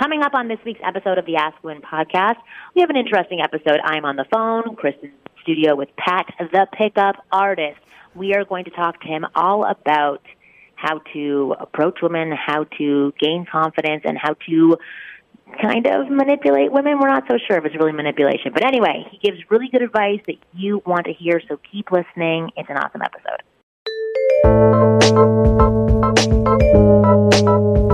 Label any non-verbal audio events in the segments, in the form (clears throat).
Coming up on this week's episode of the Ask Women podcast, we have an interesting episode. I'm on the phone, Kristen's studio with Pat, the pickup artist. We are going to talk to him all about how to approach women, how to gain confidence, and how to kind of manipulate women. We're not so sure if it's really manipulation. But anyway, he gives really good advice that you want to hear, so keep listening. It's an awesome episode.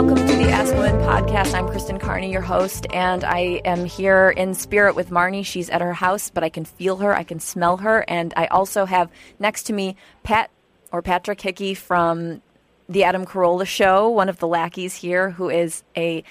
Welcome to the Ask Women podcast. I'm Kristen Carney, your host, and I am here in spirit with Marni. She's at her house, but I can feel her, I can smell her, and I also have next to me Pat or Patrick Hickey from the Adam Carolla Show, one of the lackeys here, who is a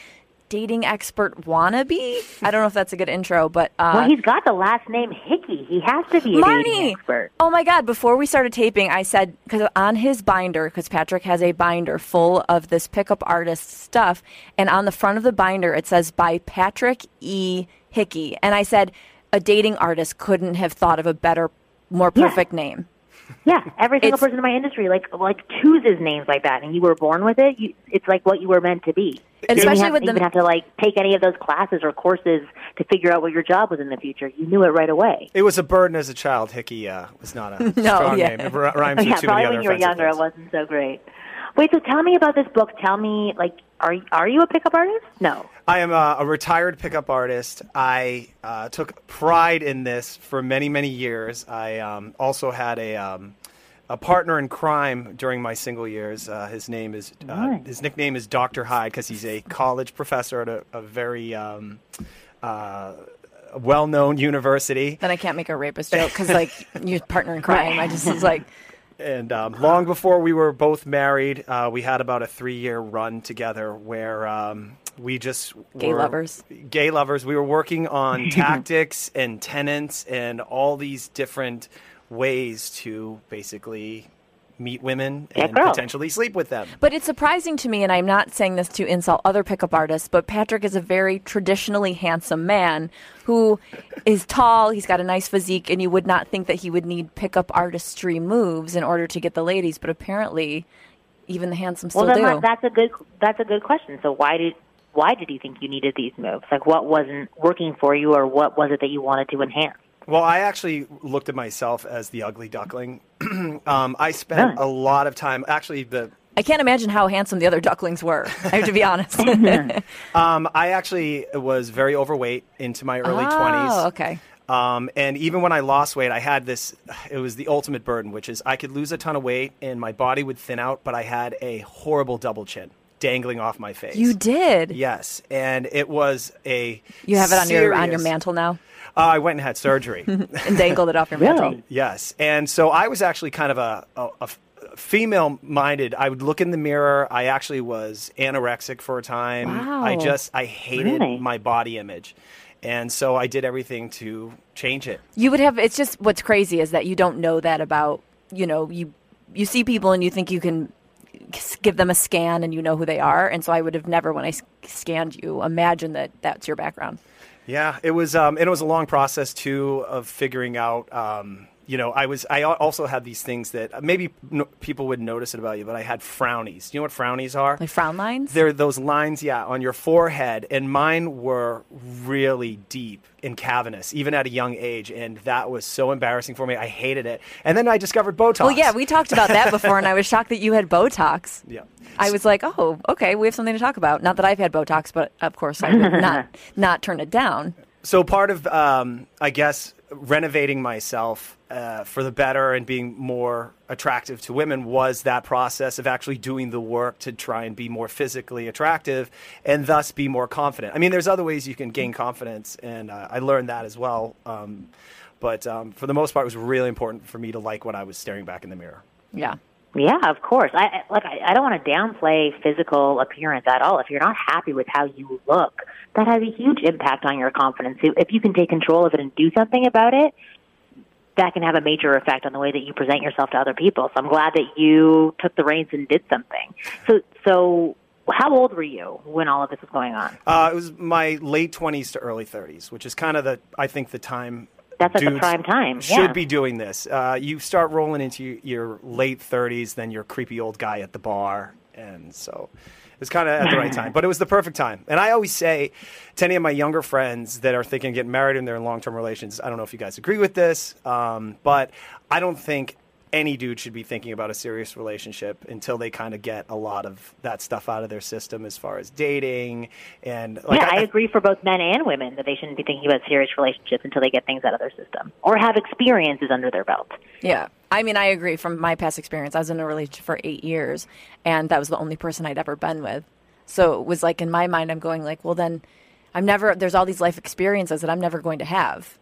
dating expert wannabe. I don't know if that's a good intro, but uh, well, he's got the last name Hickey. He has to be a Marni. dating expert. Oh my God! Before we started taping, I said because on his binder, because Patrick has a binder full of this pickup artist stuff, and on the front of the binder it says by Patrick E. Hickey, and I said a dating artist couldn't have thought of a better, more perfect name. Yeah, every single person in my industry like like chooses names like that, and you were born with it. You, it's like what you were meant to be. And you especially didn't have, with you the- didn't have to like take any of those classes or courses to figure out what your job was in the future. You knew it right away. It was a burden as a child. Hickey uh, was not a (laughs) No, strong yeah. name. It rhymes (laughs) Oh, yeah, with too probably many other when you were offensive younger, it wasn't so great. Wait, so tell me about this book. Tell me, like, are are you a pickup artist? No. I am a, a retired pickup artist. I uh, took pride in this for many, many years. I um, also had a um, a partner in crime during my single years. Uh, his name is uh, Nice. his nickname is Doctor Hyde because he's a college professor at a, a very um, uh, well-known university. Then I can't make a rapist joke because like your partner in crime. I just was like, And um, long before we were both married, uh, we had about a three-year run together where um, we just Gay were lovers. Gay lovers. We were working on (laughs) tactics and tenants and all these different ways to basically meet women and girls. potentially sleep with them. But it's surprising to me, and I'm not saying this to insult other pickup artists, but Patrick is a very traditionally handsome man who is tall, he's got a nice physique, and you would not think that he would need pickup artistry moves in order to get the ladies, but apparently even the handsome still Well, then do. that- that's a good that's a good question. So why did why did you think you needed these moves? Like, what wasn't working for you, or what was it that you wanted to enhance? Well, I actually looked at myself as the ugly duckling. (clears throat) um, I spent Really? a lot of time. Actually, the I can't imagine how handsome the other ducklings were, I have to be honest. (laughs) (laughs) um, I actually was very overweight into my early oh, twenties. okay. Um, and even when I lost weight, I had this. It was the ultimate burden, which is I could lose a ton of weight and my body would thin out, but I had a horrible double chin dangling off my face. You did. Yes, and it was a. You have it on your on your mantle now Uh, I went and had surgery. (laughs) and dangled it off your Really? mantle. Yes, and so I was actually kind of a female-minded. I would look in the mirror. I actually was anorexic for a time. Wow. I just I hated Really? my body image, and so I did everything to change it. You would have. It's just what's crazy is that you don't know that about. You know, you you see people and you think you can give them a scan and you know who they are. And so I would have never, when i scanned you, imagined that that's your background. Yeah, it was, um, and it was a long process too of figuring out. Um, you know, I was. I also had these things that maybe no, people would notice it about you, but I had frownies. Do you know what frownies are? Like frown lines. They're those lines, yeah, on your forehead, and mine were really deep and cavernous, even at a young age, and that was so embarrassing for me. I hated it. And then I discovered Botox. well, yeah, we talked about that before, and I was shocked that you had Botox. (laughs) Yeah. I was like, oh, okay, we have something to talk about. Not that I've had Botox, but of course I would not (laughs) not turn it down. So part of, um, I guess, renovating myself uh, for the better and being more attractive to women was that process of actually doing the work to try and be more physically attractive and thus be more confident. I mean, there's other ways you can gain confidence, and uh, I learned that as well. Um, but um, for the most part, it was really important for me to like what I was staring back in the mirror. Yeah. Yeah, of course. I I- look. I, I don't want to downplay physical appearance at all. If you're not happy with how you look, that has a huge impact on your confidence. If you can take control of it and do something about it, that can have a major effect on the way that you present yourself to other people. So I'm glad that you took the reins and did something. So, so how old were you when all of this was going on? Uh, it was my late 20s to early 30s, which is kind of the, I think, the time. That's like the prime time, Should yeah. be doing this. Uh, you start rolling into your late 30s, then you're a creepy old guy at the bar. And so was kind of at the right time. But it was the perfect time. And I always say to any of my younger friends that are thinking of getting married and they're in long term relations, I don't know if you guys agree with this, um, but I don't think any dude should be thinking about a serious relationship until they kind of get a lot of that stuff out of their system as far as dating and like yeah, I, agree for both men and women that they shouldn't be thinking about serious relationships until they get things out of their system or have experiences under their belt. Yeah. I mean, I agree from my past experience. I was in a relationship for eight years, and that was the only person I'd ever been with. So it was like, in my mind, I'm going like, well, then I'm never, there's all these life experiences that I'm never going to have,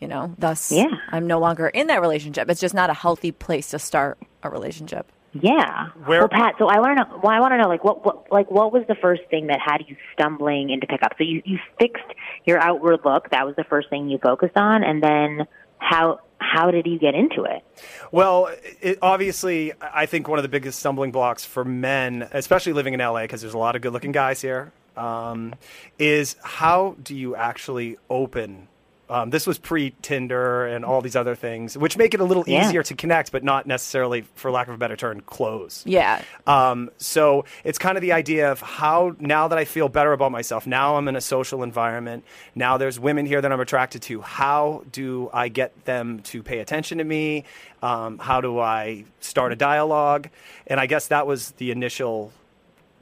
you know? Thus, Yeah. I'm no longer in that relationship. It's just not a healthy place to start a relationship. Yeah. Where- well, Pat, so I want to know. Well, I want to know, like, what, what, like, what was the first thing that had you stumbling into pickup? So you, you fixed your outward look. That was the first thing you focused on, and then how, how did you get into it? Well, it, obviously, I think one of the biggest stumbling blocks for men, especially living in LA, because there's a lot of good-looking guys here, um, is how do you actually open? Um, this was pre-Tinder and all these other things, which make it a little Yeah. easier to connect, but not necessarily, for lack of a better term, close. Yeah. Um, so it's kind of the idea of how now that I feel better about myself, now I'm in a social environment, now there's women here that I'm attracted to. How do I get them to pay attention to me? Um, how do I start a dialogue? And I guess that was the initial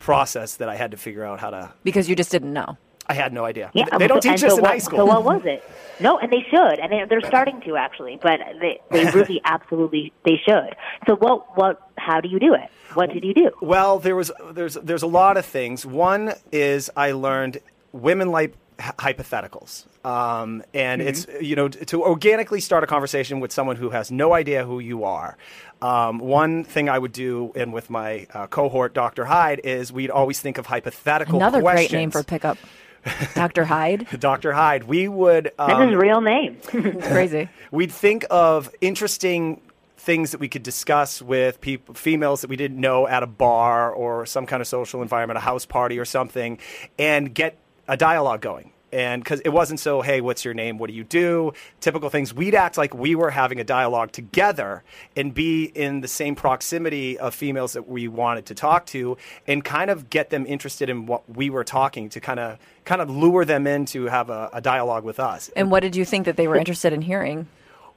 process that I had to figure out how to. Because you just didn't know. I had no idea. Yeah, they don't so- teach and us so in what, high school. So what was it? No, and they should, and they, they're starting to actually, but they they (laughs) really absolutely they should. So what what how do you do it? What did you do? Well, there was there's there's a lot of things. One is I learned women like hypotheticals, um, and it's you know to organically start a conversation with someone who has no idea who you are. Um, one thing I would do, and with my uh, cohort, Dr. Hyde, is we'd always think of hypothetical Another questions. great name for pickup. (laughs) Dr. Hyde. (laughs) Dr. Hyde. We would That's um, his real name. (laughs) It's crazy. we'd think of interesting things that we could discuss with people, females that we didn't know at a bar or some kind of social environment, a house party or something, and get a dialogue going. And because it wasn't so, hey, what's your name? What do you do? Typical things. We'd act like we were having a dialogue together and be in the same proximity of females that we wanted to talk to and kind of get them interested in what we were talking to kind of kind of lure them in to have a, a dialogue with us. And what did you think that they were interested in hearing?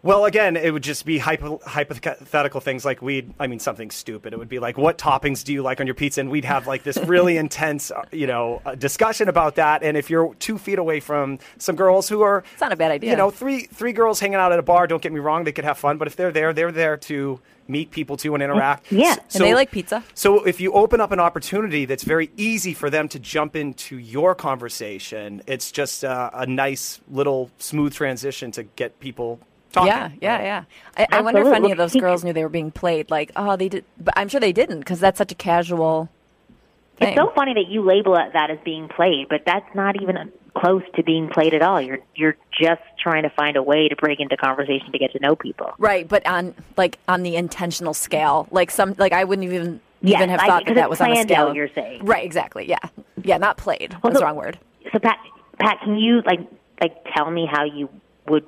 Well, again, it would just be hypo- hypothetical things like we'd, I mean, something stupid. It would be like, what toppings do you like on your pizza? And we'd have like this really (laughs) intense, uh, you know, uh, discussion about that. And if you're two feet away from some girls who are, It's not a bad idea. you know, three three girls hanging out at a bar, don't get me wrong, they could have fun. But if they're there, they're there to meet people too and interact. Yeah. S- And they like pizza. So if you open up an opportunity that's very easy for them to jump into your conversation, it's just uh, a nice little smooth transition to get people talking. Yeah, yeah, yeah. I, I wonder if any of those girls knew they were being played. Like, oh, they did, but I'm sure they didn't because that's such a casual thing. It's so funny that you label it that as being played, but that's not even close to being played at all. You're you're just trying to find a way to break into conversation to get to know people. right, but on like on the intentional scale, like some, like I wouldn't even Yes, even have I- thought that that was on a scale. out, you're saying. right? Exactly. Yeah, yeah. Not played. Well, That's the wrong word. So Pat, Pat, can you like like tell me how you would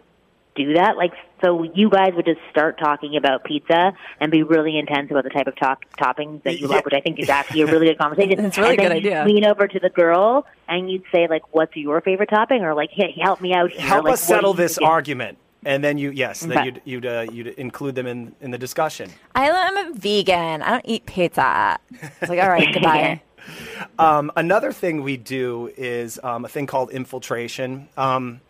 do that? Like, so you guys would just start talking about pizza and be really intense about the type of talk, toppings that you Yeah. love, which I think is actually a really good conversation. (laughs) It's a really and then good you'd idea. Lean over to the girl and you'd say like, "What's your favorite topping?" Or like, "Hey, help me out here." help like, us settle this think? argument and then you yes then Okay. you'd you'd, uh, you'd include them in, in the discussion I am a vegan. I don't eat pizza. It's like, all right, goodbye. (laughs) um, another thing we do is um, a thing called infiltration um,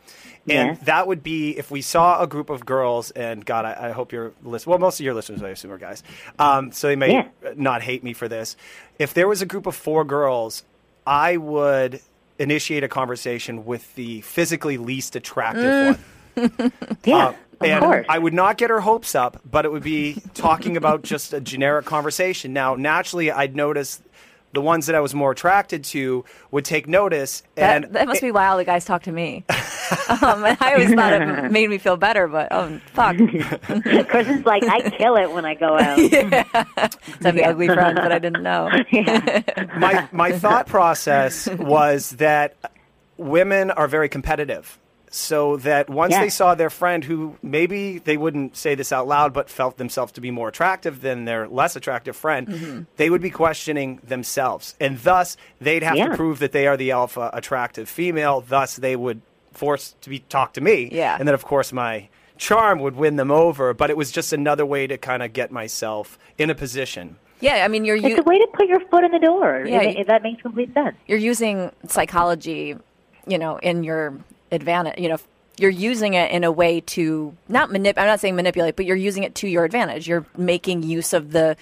and Yes. that would be if we saw a group of girls and god i, I hope your list well most of your listeners i assume are guys um, so they may Yeah. not hate me for this if there was a group of four girls i would initiate a conversation with the physically least attractive one (laughs) Yeah. Uh, and. I would not get her hopes up, but it would be talking about just a generic conversation. Now, naturally, I'd notice the ones that I was more attracted to would take notice, and That, that must be why all the guys talk to me. um, and I always thought it (laughs) made me feel better, but oh fuck, (laughs) Kristen's like, I kill it when I go out. to have the ugly friend that I didn't know. (laughs) my my thought process was that women are very competitive. So that once Yeah. they saw their friend who maybe they wouldn't say this out loud but felt themselves to be more attractive than their less attractive friend, Mm-hmm. they would be questioning themselves. And thus they'd have Yeah. to prove that they are the alpha attractive female, thus they would force to be talk to me. Yeah. And then of course my charm would win them over, but it was just another way to kind of get myself in a position. Yeah, I mean you're It's you, a way to put your foot in the door. Yeah, If- you- if that makes complete sense. you're using psychology, you know, in your advantage. You know, you're using it in a way to not manip. I'm not saying manipulate, but you're using it to your advantage. You're making use of the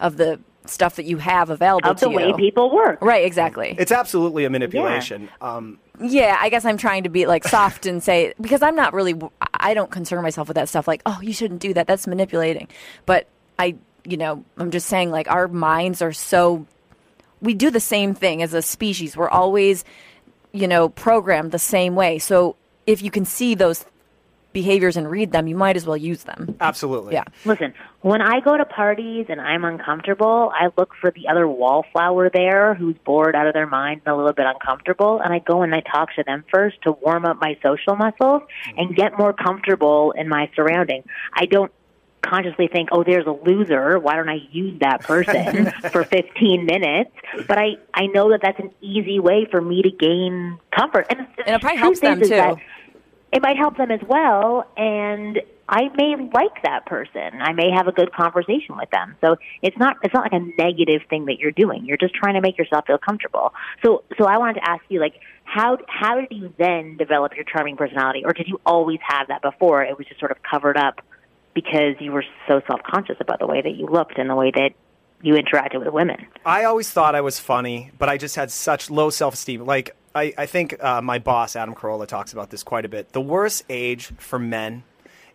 of the stuff that you have available Of the to way you. people work. Right, exactly. It's absolutely a manipulation. Um, Yeah, I guess I'm trying to be like soft and say because I'm not really I don't concern myself with that stuff like, "Oh, you shouldn't do that. That's manipulating." But I, you know, I'm just saying like our minds are so we do the same thing as a species. We're always, you know, programmed the same way. So if you can see those behaviors and read them, you might as well use them. absolutely. Yeah. Listen, when I go to parties and I'm uncomfortable, I look for the other wallflower there who's bored out of their mind and a little bit uncomfortable, and I go and I talk to them first to warm up my social muscles and get more comfortable in my surrounding. I don't consciously think, "Oh, there's a loser. Why don't I use that person (laughs) for 15 minutes?" But I I know that that's an easy way for me to gain comfort, and, And it probably helps them, too. it might help them as well and I may like that person. I may have a good conversation with them. So it's not it's not like a negative thing that you're doing. You're just trying to make yourself feel comfortable. So so I wanted to ask you like how how did you then develop your charming personality or did you always have that before? It was just sort of covered up because you were so self-conscious about the way that you looked and the way that you interacted with women. I always thought I was funny, but I just had such low self esteem. Like, I, I think uh, my boss, Adam Carolla, talks about this quite a bit. The worst age for men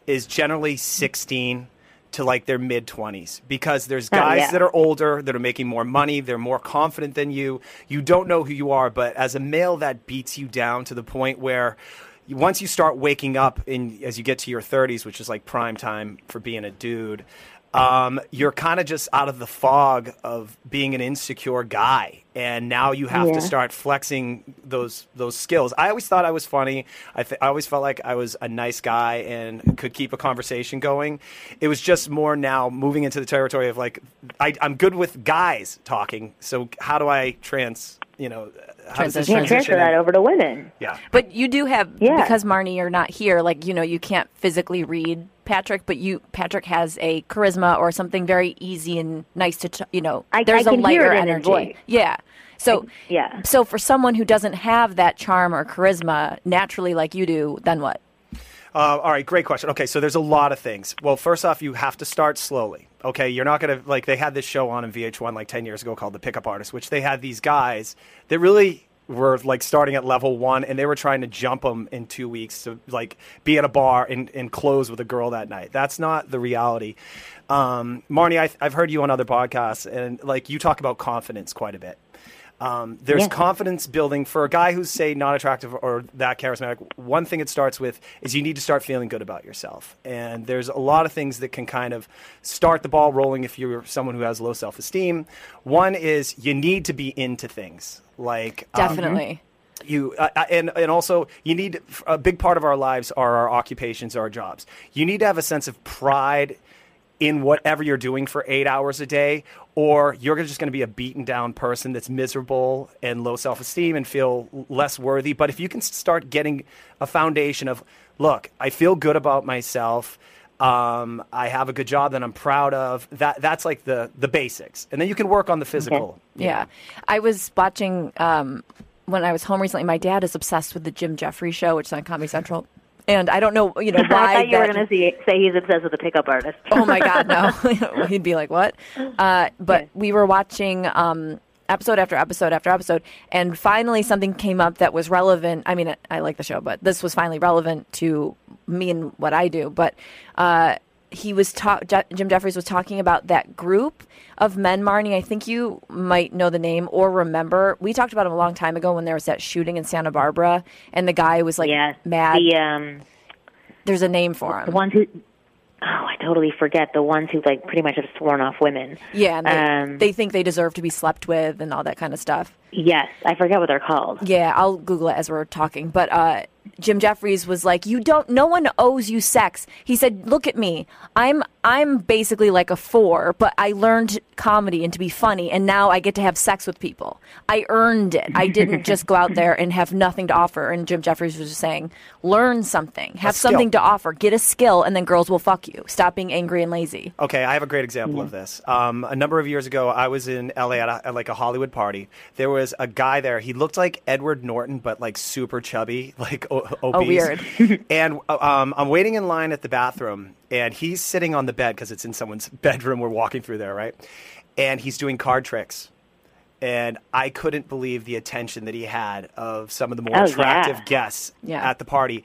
is generally 16 to like their mid 20s because there's Oh, guys yeah. that are older that are making more money they're more confident than you you don't know who you are but as a male that beats you down to the point where once you start waking up in as you get to your 30s which is like prime time for being a dude um, you're kind of just out of the fog of being an insecure guy. And now you have Yeah. to start flexing those those skills. I always thought i was funny. I, th- I always felt like i was a nice guy and could keep a conversation going. It was just more now moving into the territory of like I, i'm good with guys talking. So how do i trans you know how does this Transition. You can't transfer that over to women. yeah But you do have Yeah. because Marni, you're not here. Like you know, you can't physically read Patrick, but you Patrick has a charisma or something very easy and nice to t- you know. I- there's I a can hear lighter it in energy. Yeah. So yeah. So for someone who doesn't have that charm or charisma naturally, like you do, then what? Uh, all right, great question. Okay, so there's a lot of things. Well, first off, you have to start slowly. Okay, you're not gonna like they had this show on in VH1 like ten years ago called The Pickup Artist, which they had these guys that really were like starting at level one, and they were trying to jump them in two weeks to like be at a bar and, and close with a girl that night. That's not the reality. Um, Marni, I, I've heard you on other podcasts, and like you talk about confidence quite a bit. Um, there's Yeah. confidence building for a guy who's say not attractive or that charismatic. One thing it starts with is you need to start feeling good about yourself, and there's a lot of things that can kind of start the ball rolling if you're someone who has low self-esteem. One is you need to be into things like um, Definitely. you uh, uh, and and also you need a big part of our lives are our occupations our jobs you need to have a sense of pride in whatever you're doing for eight hours a day or you're just going to be a beaten down person that's miserable and low self-esteem and feel less worthy but if you can start getting a foundation of look i feel good about myself um, I have a good job that I'm proud of. That that's like the the basics, and then you can work on the physical. you Yeah. know. I was watching um, when I was home recently. My dad is obsessed with the Jim Jefferies show, which is on Comedy Central. And I don't know, you know, (laughs) why. I thought you were going to say he's obsessed with a pickup artist. oh my God, no. (laughs) (laughs) He'd be like, what? Uh, but we were watching um, episode after episode after episode, and finally something came up that was relevant. I mean, I like the show, but this was finally relevant to me and what I do. But uh, he was ta- Jim Jefferies was talking about that group of men, Marni. I think you might know the name or remember. We talked about him a long time ago when there was that shooting in Santa Barbara, and the guy was like yes, mad. The um, There's a name for him. the ones who. Oh, I totally forget the ones who like pretty much have sworn off women. yeah, and they, um, they think they deserve to be slept with and all that kind of stuff. Yes, I forget what they're called. Yeah, I'll Google it as we're talking. But uh, Jim Jefferies was like, "You don't. No one owes you sex." He said, "Look at me. I'm I'm basically like a four, but I learned comedy and to be funny, and now I get to have sex with people. I earned it. I didn't (laughs) just go out there and have nothing to offer." And Jim Jefferies was just saying, "Learn something. Have something to offer. Get a skill, and then girls will fuck you. Stop being angry and lazy." Okay, I have a great example of this. Um, a number of years ago, I was in LA at, a, at like a Hollywood party. There was a guy there. He looked like Edward Norton, but like super chubby, (laughs) like o- obese. weird. (laughs) and um, I'm waiting in line at the bathroom, and he's sitting on the bed because it's in someone's (laughs) bedroom. We're walking through there, right? And he's doing card tricks. And I couldn't believe the attention that he had of some of the more Oh, attractive yeah. guests Yeah. at the party.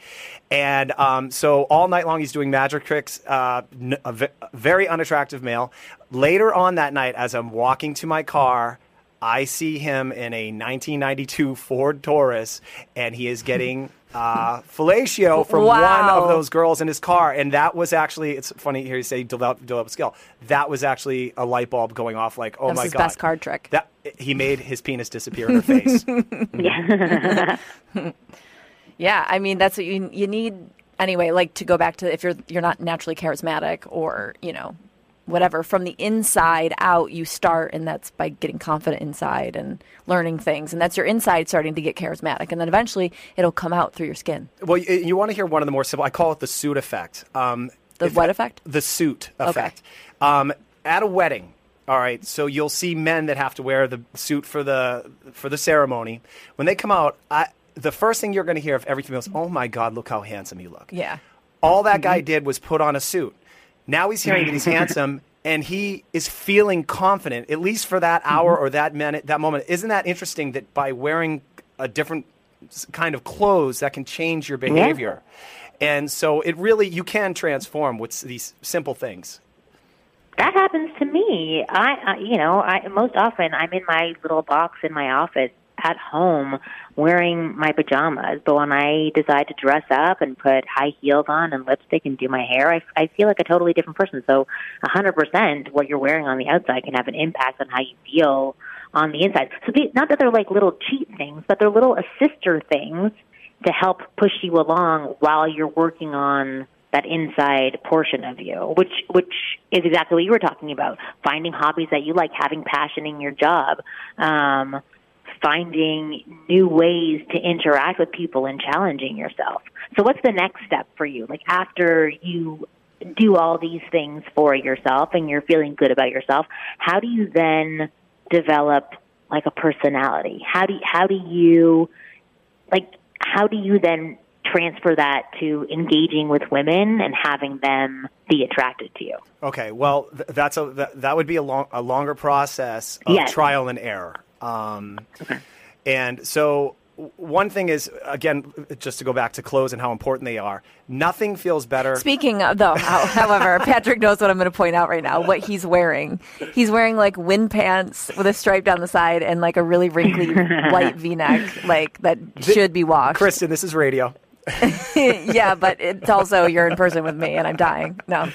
And um, so all night long, he's doing magic tricks. Uh, a very unattractive male. Later on that night, as I'm walking to my car, I see him in a 1992 Ford Taurus, and he is getting uh, fellatio (laughs) from one of those girls in his car. And that was actually, it's funny here you say develop, develop skill. That was actually a light bulb going off like, oh That was my his God. best card trick. That, he made his penis disappear in her face. (laughs) (laughs) Yeah, I mean that's what you you need anyway. Like to go back to if you're you're not naturally charismatic or you know whatever from the inside out you start, and that's by getting confident inside and learning things, and that's your inside starting to get charismatic, and then eventually it'll come out through your skin. Well, you, you want to hear one of the more simple. I call it the suit effect. Um, The what effect? The suit effect. Um, at a wedding. All right, so you'll see men that have to wear the suit for the for the ceremony. When they come out, I, the first thing you're going to hear of every female is, "Oh my God, look how handsome you look." Yeah. All that guy did was put on a suit. Now he's hearing that he's (laughs) handsome and he is feeling confident, at least for that mm-hmm. hour or that minute, that moment. Isn't that interesting that by wearing a different kind of clothes, that can change your behavior? And so it really, you can transform with these simple things. That happens to me. I, I you know, I most often I'm in my little box in my office at home wearing my pajamas, but when I decide to dress up and put high heels on and lipstick and do my hair, I, I feel like a totally different person. So, a hundred percent, what you're wearing on the outside can have an impact on how you feel on the inside. So, the, not that they're like little cheat things, but they're little assister things to help push you along while you're working on that inside portion of you, which which is exactly what you were talking about. Finding hobbies that you like, having passion in your job, um, finding new ways to interact with people and challenging yourself. So, what's the next step for you? Like after you do all these things for yourself and you're feeling good about yourself, how do you then develop like a personality? How do how do you like how do you then transfer that to engaging with women and having them be attracted to you? Okay, well, th- that's a that, that would be a long a longer process of Yes. trial and error. Um, And so, one thing is again, just to go back to clothes and how important they are. Nothing feels better. Speaking of, though, (laughs) however, Patrick knows what I'm going to point out right now. What he's wearing, he's wearing like wind pants with a stripe down the side and like a really wrinkly (laughs) white V-neck, like that should be washed. Kristen, this is radio. (laughs) yeah, but it's also you're in person with me and I'm dying. No,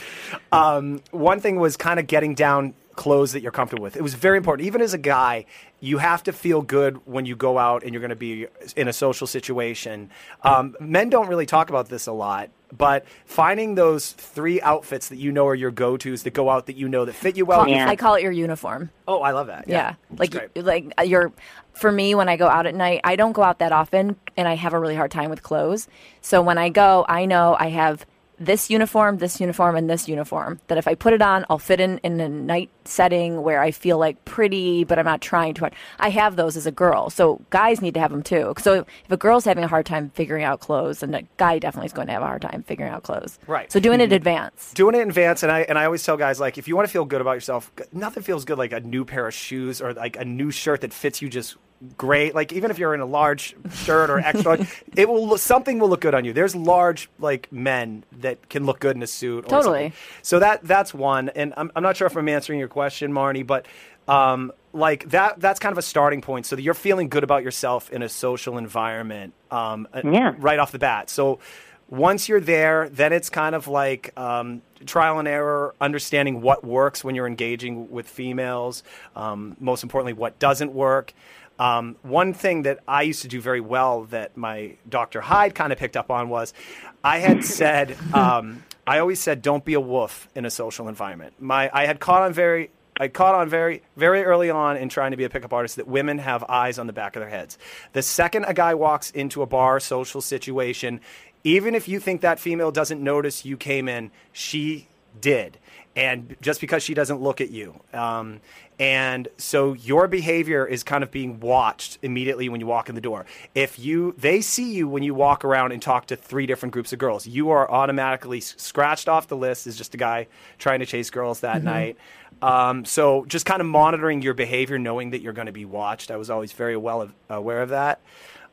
one thing was kind of getting down clothes that you're comfortable with. It was very important. Even as a guy, you have to feel good when you go out and you're going to be in a social situation. Um, men don't really talk about this a lot, but finding those three outfits that you know are your go-tos that go out that you know that fit you well. Yeah. I call it your uniform. Oh, I love that. Yeah, It's like like uh, you're for me when I go out at night, I don't go out that often, and I have a really hard time with clothes. So when I go, I know I have this uniform, this uniform, and this uniform. That if I put it on, I'll fit in in a night setting where I feel like pretty, but I'm not trying to. I have those as a girl, so guys need to have them too. So if a girl's having a hard time figuring out clothes, then a guy definitely is going to have a hard time figuring out clothes. Right. So doing it in advance. doing it in advance and I and I always tell guys like if you want to feel good about yourself nothing feels good like a new pair of shoes or like a new shirt that fits you just great like even if you're in a large shirt or extra large, it will look, something will look good on you there's large like men that can look good in a suit Totally. something. so that that's one and I'm, I'm not sure if I'm answering your question Marni but um, like that that's kind of a starting point so that you're feeling good about yourself in a social environment um, uh, Yeah. right off the bat so once you're there, then it's kind of like um, trial and error, understanding what works when you're engaging with females. Um, most importantly, what doesn't work. Um, one thing that I used to do very well that my Dr. Hyde kind of picked up on was I had (coughs) said, um, I always said, don't be a wolf in a social environment. My, I had caught on very I caught on very, very early on in trying to be a pickup artist that women have eyes on the back of their heads. The second a guy walks into a bar social situation, even if you think that female doesn't notice you came in, she did. And just because she doesn't look at you. Um, and so your behavior is kind of being watched immediately when you walk in the door. If you, they see you when you walk around and talk to three different groups of girls, you are automatically scratched off the list as just a guy trying to chase girls that night. Um, so just kind of monitoring your behavior, knowing that you're going to be watched. I was always very well aware of that.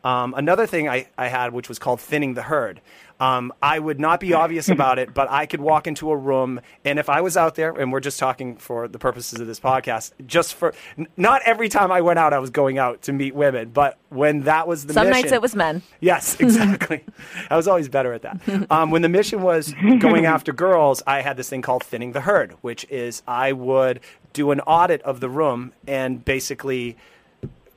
Um, another thing I, I had, which was called thinning the herd. Um, I would not be obvious (laughs) about it, but I could walk into a room, and if I was out there, and we're just talking for the purposes of this podcast, just for n- not every time I went out, I was going out to meet women, but when that was the Some mission, nights it was men. Yes, (laughs) exactly. I was always better at that. Um, when the mission was going (laughs) after girls, I had this thing called thinning the herd, which is I would do an audit of the room and basically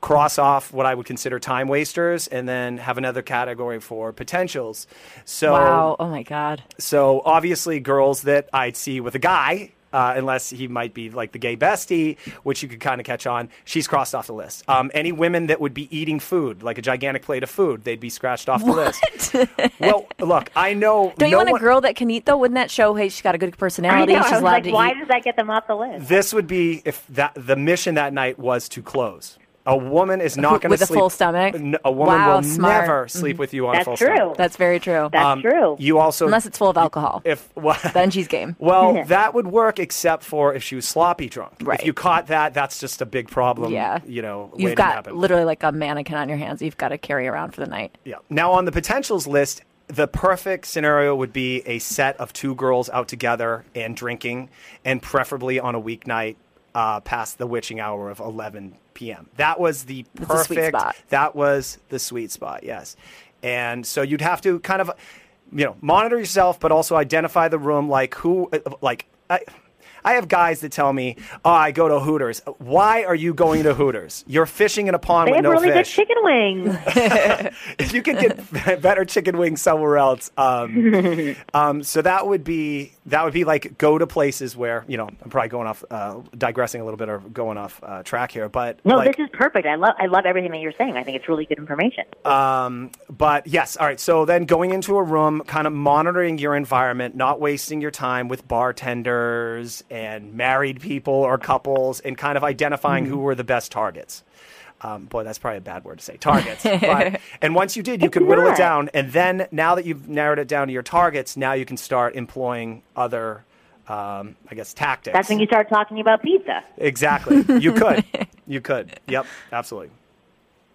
cross off what I would consider time wasters and then have another category for potentials. So Wow. Oh my God. so obviously, girls that I'd see with a guy, uh, unless he might be like the gay bestie, which you could kind of catch on, she's crossed off the list. Um, any women that would be eating food, like a gigantic plate of food, they'd be scratched off the list. (laughs) well, look, I know. Don't you no want a girl that can eat though? Wouldn't that show? Hey, she's got a good I personality. know. I She's was allowed like, to why eat. does that get them off the list? This would be if that the mission that night was to close. A woman is not going to sleep With a full stomach? N- A woman Wow, will smart. never sleep with you on That's a full true. stomach. That's true. That's very true. That's Um, true. You also Unless it's full of alcohol, if (laughs) well, (laughs) then she's game. Well, that would work except for if she was sloppy drunk. Right. If you caught that, that's just a big problem. Yeah. You know, You've got happen. literally like a mannequin on your hands. You've got to carry around for the night. Yeah. Now on the potentials list, the perfect scenario would be a set of two girls out together and drinking, and preferably on a weeknight uh, past the witching hour of 11 p.m. That was the perfect. spot. That was the sweet spot. Yes. And so you'd have to kind of, you know, monitor yourself, but also identify the room. Like who, uh, like. I, I have guys that tell me, "Oh, I go to Hooters." Why are you going to Hooters? You're fishing in a pond they with have no really good chicken wings. (laughs) (laughs) if you could get (laughs) better chicken wings somewhere else, um, um, so that would be that would be like go to places where you know I'm probably going off uh, digressing a little bit or going off uh, track here, but no, like, this is perfect. I love I love everything that you're saying. I think it's really good information. um, but yes, all right. So then going into a room, kind of monitoring your environment, not wasting your time with bartenders and married people or couples, and kind of identifying who were the best targets. Um, boy, that's probably a bad word to say. Targets. but, (laughs) and once you did, you could whittle it down. And then now that you've narrowed it down to your targets, now you can start employing other, um, I guess, tactics. That's when you start talking about pizza. exactly. You (laughs) could. You could. Yep. Absolutely.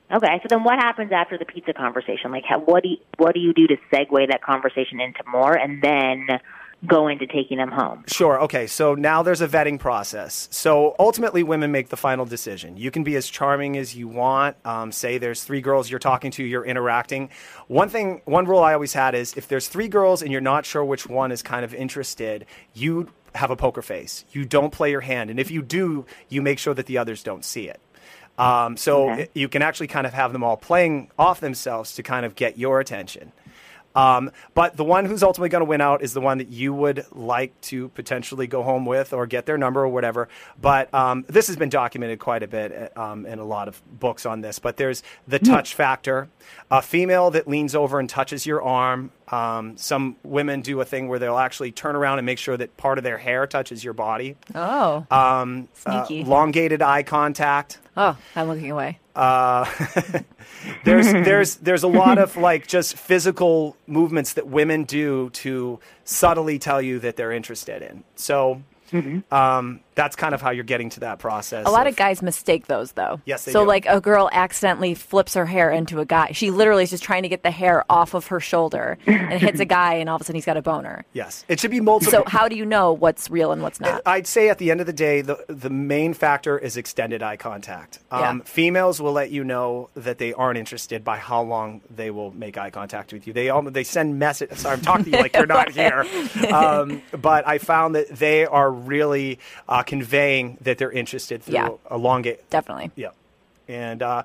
Okay, so then what happens after the pizza conversation? Like, how, what do you, what do you do to segue that conversation into more, and then go into taking them home? Sure. Okay. So now there's a vetting process. So ultimately, women make the final decision. You can be as charming as you want. Um, say there's three girls you're talking to, you're interacting. One thing, one rule I always had is if there's three girls and you're not sure which one is kind of interested, you have a poker face. You don't play your hand, and if you do, you make sure that the others don't see it. Um, so Okay. it- you can actually kind of have them all playing off themselves to kind of get your attention. Um, but the one who's ultimately going to win out is the one that you would like to potentially go home with or get their number or whatever. But um, this has been documented quite a bit um, in a lot of books on this. But there's the touch factor. A female that leans over and touches your arm. Um, some women do a thing where they'll actually turn around and make sure that part of their hair touches your body. Oh, Um, uh, elongated eye contact. Oh, I'm looking away. Uh, (laughs) there's there's there's a lot of like just physical movements that women do to subtly tell you that they're interested in. So um, that's kind of how you're getting to that process. A lot of guys mistake those though. Yes, they so do. like a girl accidentally flips her hair into a guy. She literally is just trying to get the hair off of her shoulder and hits a (laughs) guy, and all of a sudden he's got a boner. Yes, it should be multiple. So how do you know what's real and what's not? I'd say at the end of the day, the the main factor is extended eye contact. Um, Yeah. Females will let you know that they aren't interested by how long they will make eye contact with you. They all they send message. Sorry, I'm talking to you like you're not (laughs) here. (laughs) Um, but I found that they are really uh, conveying that they're interested through Yeah. elongate. Definitely. Yeah. And uh,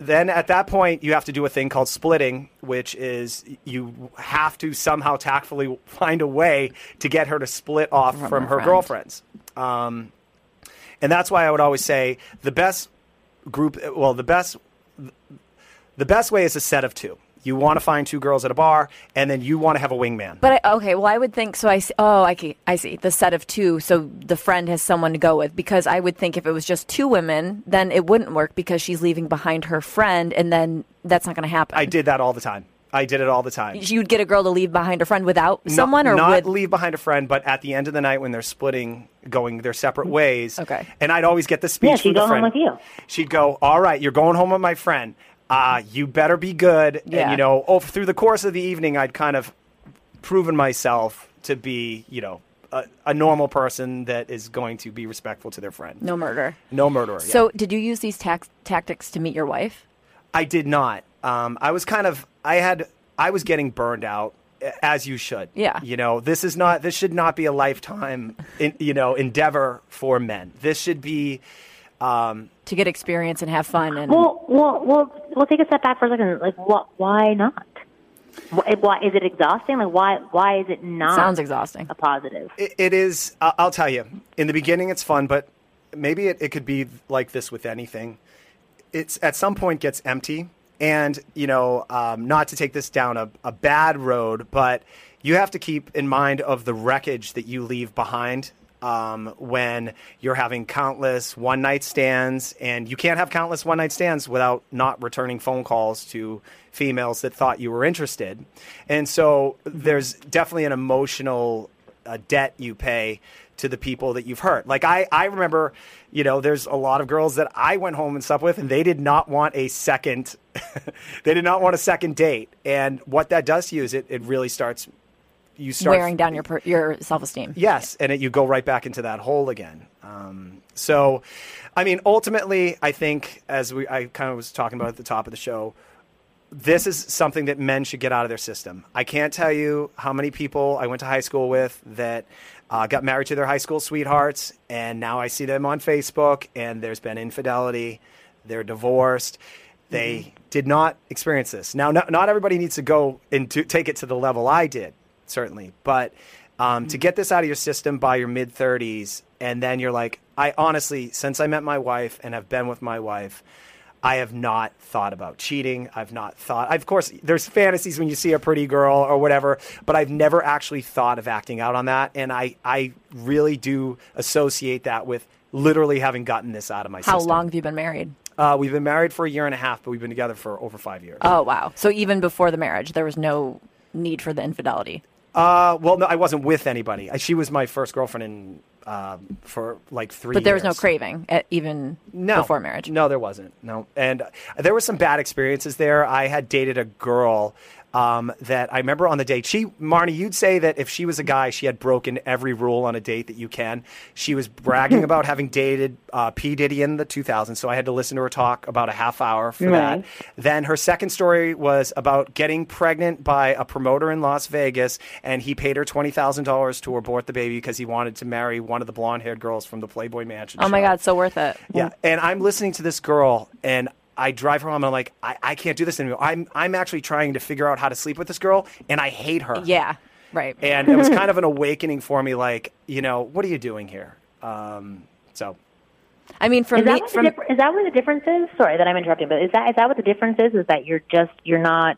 then at that point, you have to do a thing called splitting, which is you have to somehow tactfully find a way to get her to split off from, From her her girlfriends. Um, and that's why I would always say the best group, well, the best, the best way is a set of two. You want to find two girls at a bar, and then you want to have a wingman. But I, okay, well, I would think so. I see, oh, I see, I see the set of two, so the friend has someone to go with. Because I would think if it was just two women, then it wouldn't work because she's leaving behind her friend, and then that's not going to happen. I did that all the time. I did it all the time. You'd get a girl to leave behind her friend without someone, or not with leave behind a friend, but at the end of the night when they're splitting, going their separate ways. Okay. And I'd always get the speech Yeah, she'd the go home with you. She'd go, "All right, you're going home with my friend. Uh, you better be good." Yeah. And you know, oh, through the course of the evening, I'd kind of proven myself to be, you know, a, a normal person that is going to be respectful to their friend. no murder. No murderer. yeah. So, did you use these tac- tactics to meet your wife? I did not. Um, I was kind of, I had, I was getting burned out, as you should. Yeah. You know, this is not, this should not be a lifetime, in, you know, endeavor for men. This should be, um, To get experience and have fun, and Well, well, well, we'll take a step back for a second. Like, what? Why not? Why, why is it exhausting? Like, why? Why is it not? sounds exhausting. a positive. it, it is, I- I'll tell you, in the beginning it's fun, but maybe it, it could be like this with anything. It's at some point gets empty. And, you know, um, not to take this down a, a bad road, but you have to keep in mind of the wreckage that you leave behind um, when you're having countless one night stands. And you can't have countless one night stands without not returning phone calls to females that thought you were interested. And so there's definitely an emotional uh, debt you pay to the people that you've hurt. Like I, I remember, you know, there's a lot of girls that I went home and slept with, and they did not want a second. (laughs) they did not want a second date, and what that does to you is it, it really starts. You start wearing down your your self esteem. Yes, and it, you go right back into that hole again. Um, so, I mean, ultimately, I think as we I kind of was talking about at the top of the show, this is something that men should get out of their system. I can't tell you how many people I went to high school with that uh, got married to their high school sweethearts, and now I see them on Facebook, and there's been infidelity. They're divorced. They did not experience this. Now, not, not everybody needs to go and to take it to the level I did, certainly, but um, to get this out of your system by your mid 30s, and then you're like, I honestly, since I met my wife and have been with my wife, I have not thought about cheating. I've not thought. Of course, there's fantasies when you see a pretty girl or whatever, but I've never actually thought of acting out on that. And I, I really do associate that with literally having gotten this out of my system. How system. long have you been married? Uh, we've been married for a year and a half, but we've been together for over five years. Oh wow! So even before the marriage, there was no need for the infidelity. Uh, well, no, I wasn't with anybody. I, she was my first girlfriend in um, for like three. But there was no years. craving at, even no. before marriage. No, there wasn't. No, and uh, there were some bad experiences there. I had dated a girl um, that I remember on the date. She, Marni, you'd say that if she was a guy, she had broken every rule on a date that you can. She was bragging (laughs) about having dated uh, P Diddy in the 2000s, so I had to listen to her talk about a half hour for that. Then her second story was about getting pregnant by a promoter in Las Vegas, and he paid her twenty thousand dollars to abort the baby because he wanted to marry one of the blonde-haired girls from the Playboy Mansion. Oh my. God, so worth it. Yeah, and I'm listening to this girl, and I drive her home and I'm like, I, I can't do this anymore. I'm I'm actually trying to figure out how to sleep with this girl, and I hate her. Yeah. Right. And it was (laughs) kind of an awakening for me. Like, you know, what are you doing here? Um, so I mean, for Is me, that, what from the is that what the difference is? Sorry that I'm interrupting, but is that is that what the difference is? Is that you're just you're not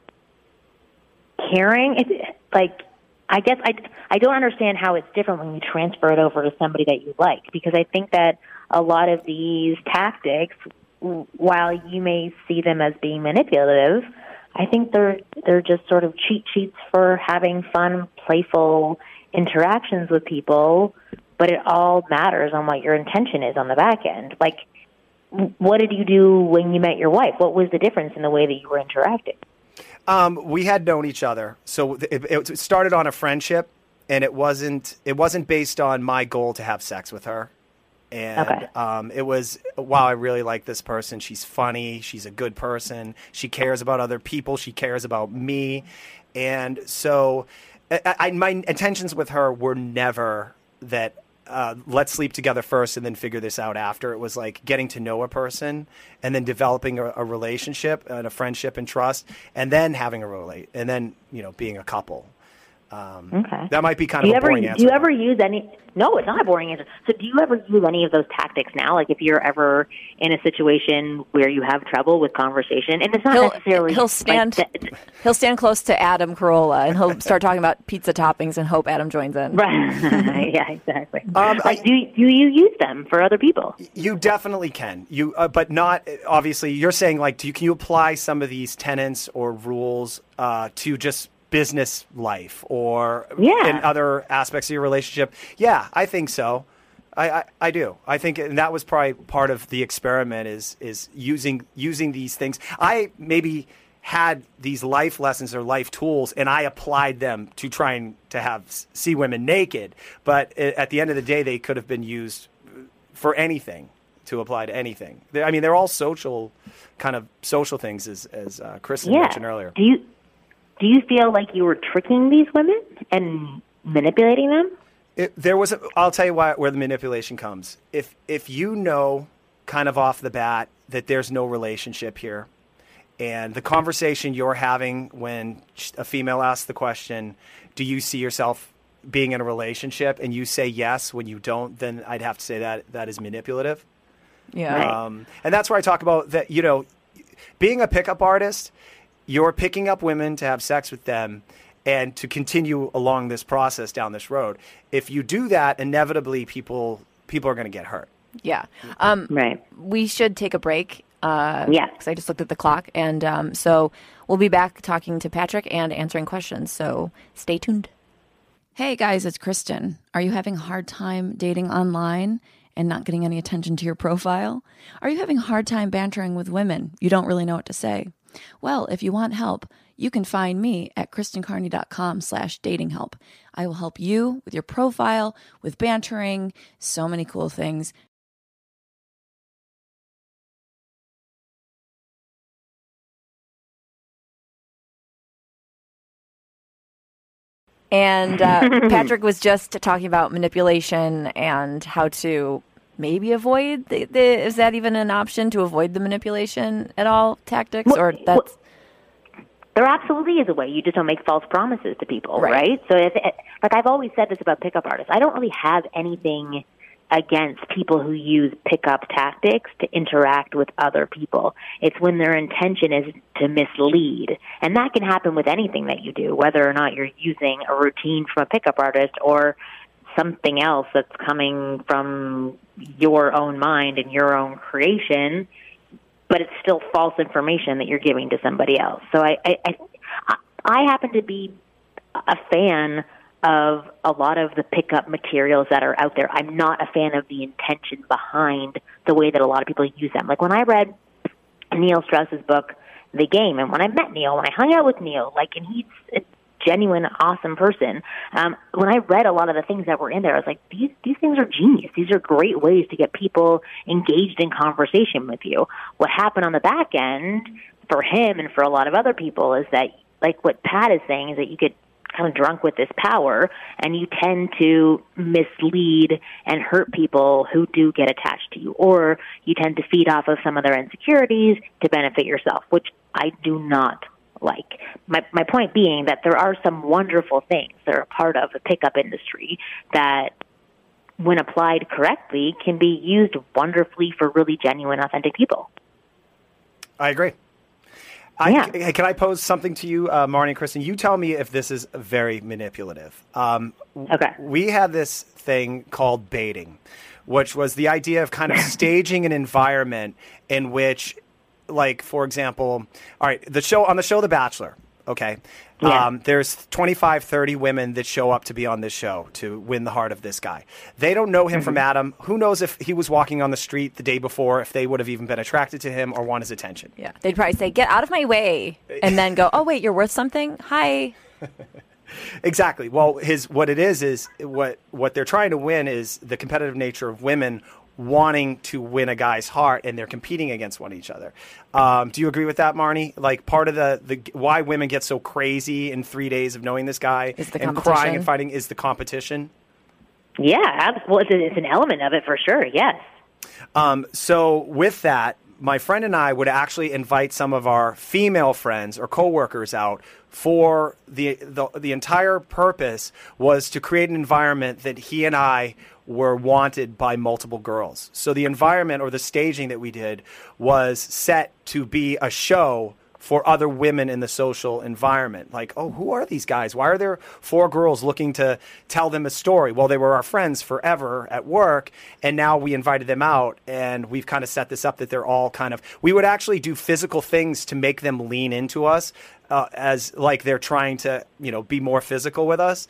caring? It's like I guess I I don't understand how it's different when you transfer it over to somebody that you like because I think that a lot of these tactics, w- while you may see them as being manipulative, I think they're they're just sort of cheat sheets for having fun, playful interactions with people. But it all matters on what your intention is on the back end. Like, what did you do when you met your wife? What was the difference in the way that you were interacting? Um, we had known each other, so it, it started on a friendship, and it wasn't it wasn't based on my goal to have sex with her. And Okay. um, it was wow, I really like this person. She's funny. She's a good person. She cares about other people. She cares about me, and so I, I, my intentions with her were never that. Uh, let's sleep together first and then figure this out after. It was like getting to know a person and then developing a, a relationship and a friendship and trust, and then having a relate, and then you know being a couple. Um, Okay. That might be kind do of a ever boring do you ever use any? No, it's not a boring answer. So, do you ever use any of those tactics now? Like, if you're ever in a situation where you have trouble with conversation, and it's not he'll necessarily he'll like, stand the- he'll stand close to Adam Carolla and he'll start talking about pizza toppings and hope Adam joins in. Right. (laughs) yeah, exactly. (laughs) Um, like, I- do do you use them for other people? You definitely can. You, uh, but not obviously. You're saying like, do you, can you apply some of these tenets or rules uh, to just business life or Yeah. in other aspects of your relationship? Yeah, I think so. I, I, I do. I think, and that was probably part of the experiment is is using using these things. I maybe had these life lessons or life tools, and I applied them to trying to have see women naked. But at the end of the day, they could have been used for anything to apply to anything. I mean, they're all social, kind of social things, as as uh, Kristen Yeah. mentioned earlier. Do you do you feel like you were tricking these women and manipulating them? It, there was. A, I'll tell you why, where the manipulation comes. If if you know, kind of off the bat, that there's no relationship here, and the conversation you're having when a female asks the question, "Do you see yourself being in a relationship?" and you say yes when you don't, then I'd have to say that that is manipulative. Yeah. Um, and that's where I talk about that, you know, being a pickup artist, you're picking up women to have sex with them and to continue along this process down this road. If you do that, inevitably people people are going to get hurt. Yeah. Um, Right. we should take a break. Uh, Yeah. Because I just looked at the clock. And um, so we'll be back talking to Patrick and answering questions. So stay tuned. Hey guys, it's Kristen. Are you having a hard time dating online and not getting any attention to your profile? Are you having a hard time bantering with women? You don't really know what to say? Well, if you want help, you can find me at kristencarney.com slash dating help. I will help you with your profile, with bantering, so many cool things. And uh, (laughs) Patrick was just talking about manipulation and how to maybe avoid the, the. Is that even an option to avoid the manipulation at all? Tactics Well- or well- that's There absolutely is a way. You just don't make false promises to people, Right. right? So, if, eh, like I've always said this about pickup artists, I don't really have anything against people who use pickup tactics to interact with other people. It's when their intention is to mislead, and that can happen with anything that you do, whether or not you're using a routine from a pickup artist or something else that's coming from your own mind and your own creation but it's still false information that you're giving to somebody else. So I, I, I, I happen to be a fan of a lot of the pickup materials that are out there. I'm not a fan of the intention behind the way that a lot of people use them. Like when I read Neil Strauss's book, The Game, and when I met Neil, when I hung out with Neil, like, and he's genuine, awesome person. Um, when I read a lot of the things that were in there, I was like, these these things are genius. These are great ways to get people engaged in conversation with you. What happened on the back end for him and for a lot of other people is that, like what Pat is saying, is that you get kind of drunk with this power and you tend to mislead and hurt people who do get attached to you or you tend to feed off of some of their insecurities to benefit yourself which i do not like my my point being that there are some wonderful things that are part of the pickup industry that when applied correctly can be used wonderfully for really genuine authentic people I agree. I, yeah. Can I pose something to you, uh, Marnie and Kristen? You tell me if this is very manipulative. Um, okay. We had this thing called baiting, which was the idea of kind of (laughs) staging an environment in which, like, for example, all right, the show on the show The Bachelor, okay, yeah. Um, there's 25, 30 women that show up to be on this show to win the heart of this guy. They don't know him mm-hmm. from Adam. Who knows if he was walking on the street the day before, if they would have even been attracted to him or want his attention. Yeah. They'd probably say, get out of my way. And then go, oh, wait, you're worth something? Hi. (laughs) exactly. Well, his what it is is what what they're trying to win is the competitive nature of women wanting to win a guy's heart and they're competing against one each other. Um, do you agree with that, Marnie? Like part of the, the why women get so crazy in three days of knowing this guy and crying and fighting is the competition. Yeah, well, it's, it's an element of it for sure. Yes. Um, so with that, my friend and I would actually invite some of our female friends or coworkers out for the, the the entire purpose was to create an environment that he and I were wanted by multiple girls. So the environment or the staging that we did was set to be a show for other women in the social environment. Like, oh, who are these guys? Why are there four girls looking to tell them a story? Well, they were our friends forever at work, and now we invited them out, and we've kind of set this up that they're all kind of. We would actually do physical things to make them lean into us, uh, as like they're trying to, you know, be more physical with us.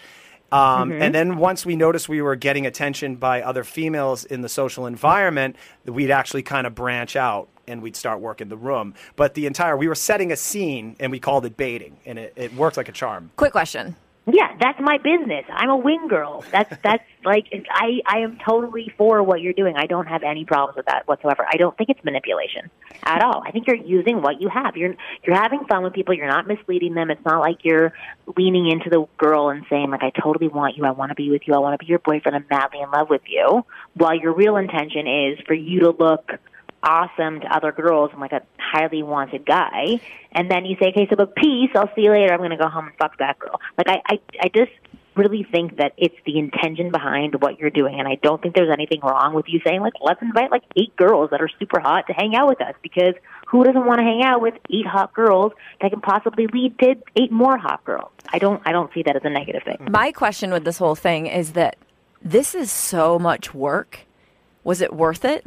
Um, mm-hmm. And then once we noticed we were getting attention by other females in the social environment, we'd actually kind of branch out and we'd start working the room. But the entire, we were setting a scene and we called it baiting, and it, it worked like a charm. Quick question. Yeah, that's my business. I'm a wing girl. That's that's like I I am totally for what you're doing. I don't have any problems with that whatsoever. I don't think it's manipulation at all. I think you're using what you have. You're you're having fun with people. You're not misleading them. It's not like you're leaning into the girl and saying like I totally want you. I want to be with you. I want to be your boyfriend. I'm madly in love with you. While your real intention is for you to look awesome to other girls and like a highly wanted guy, and then you say, "Okay, so but peace. I'll see you later. I'm going to go home and fuck that girl." Like I, I, I just really think that it's the intention behind what you're doing, and I don't think there's anything wrong with you saying like, "Let's invite like eight girls that are super hot to hang out with us," because who doesn't want to hang out with eight hot girls that can possibly lead to eight more hot girls? I don't, I don't see that as a negative thing. My question with this whole thing is that this is so much work. Was it worth it?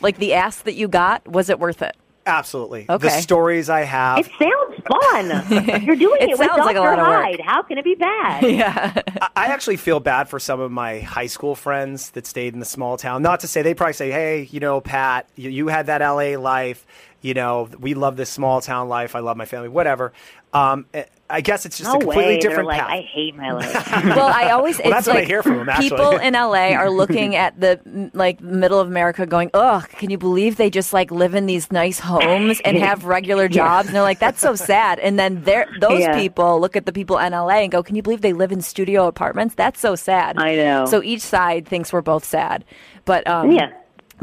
Like the ass that you got, was it worth it? Absolutely. Okay. The stories I have. It sounds fun. (laughs) You're doing it, it with Dr. Like Hyde. How can it be bad? (laughs) yeah. I actually feel bad for some of my high school friends that stayed in the small town. Not to say they probably say, "Hey, you know, Pat, you, you had that LA life. You know, we love this small town life. I love my family. Whatever." Um, I guess it's just no a completely way. different They're path. Like, I hate my (laughs) life. well, I always well, that's like, what I hear from them. Actually. People in LA are (laughs) looking at the like middle of America, going, "Ugh, can you believe they just like live in these nice homes and have (laughs) regular jobs?" And they're like, "That's so sad." And then they're, those Yeah. people look at the people in LA and go, "Can you believe they live in studio apartments? That's so sad." I know. So each side thinks we're both sad, but um, yeah.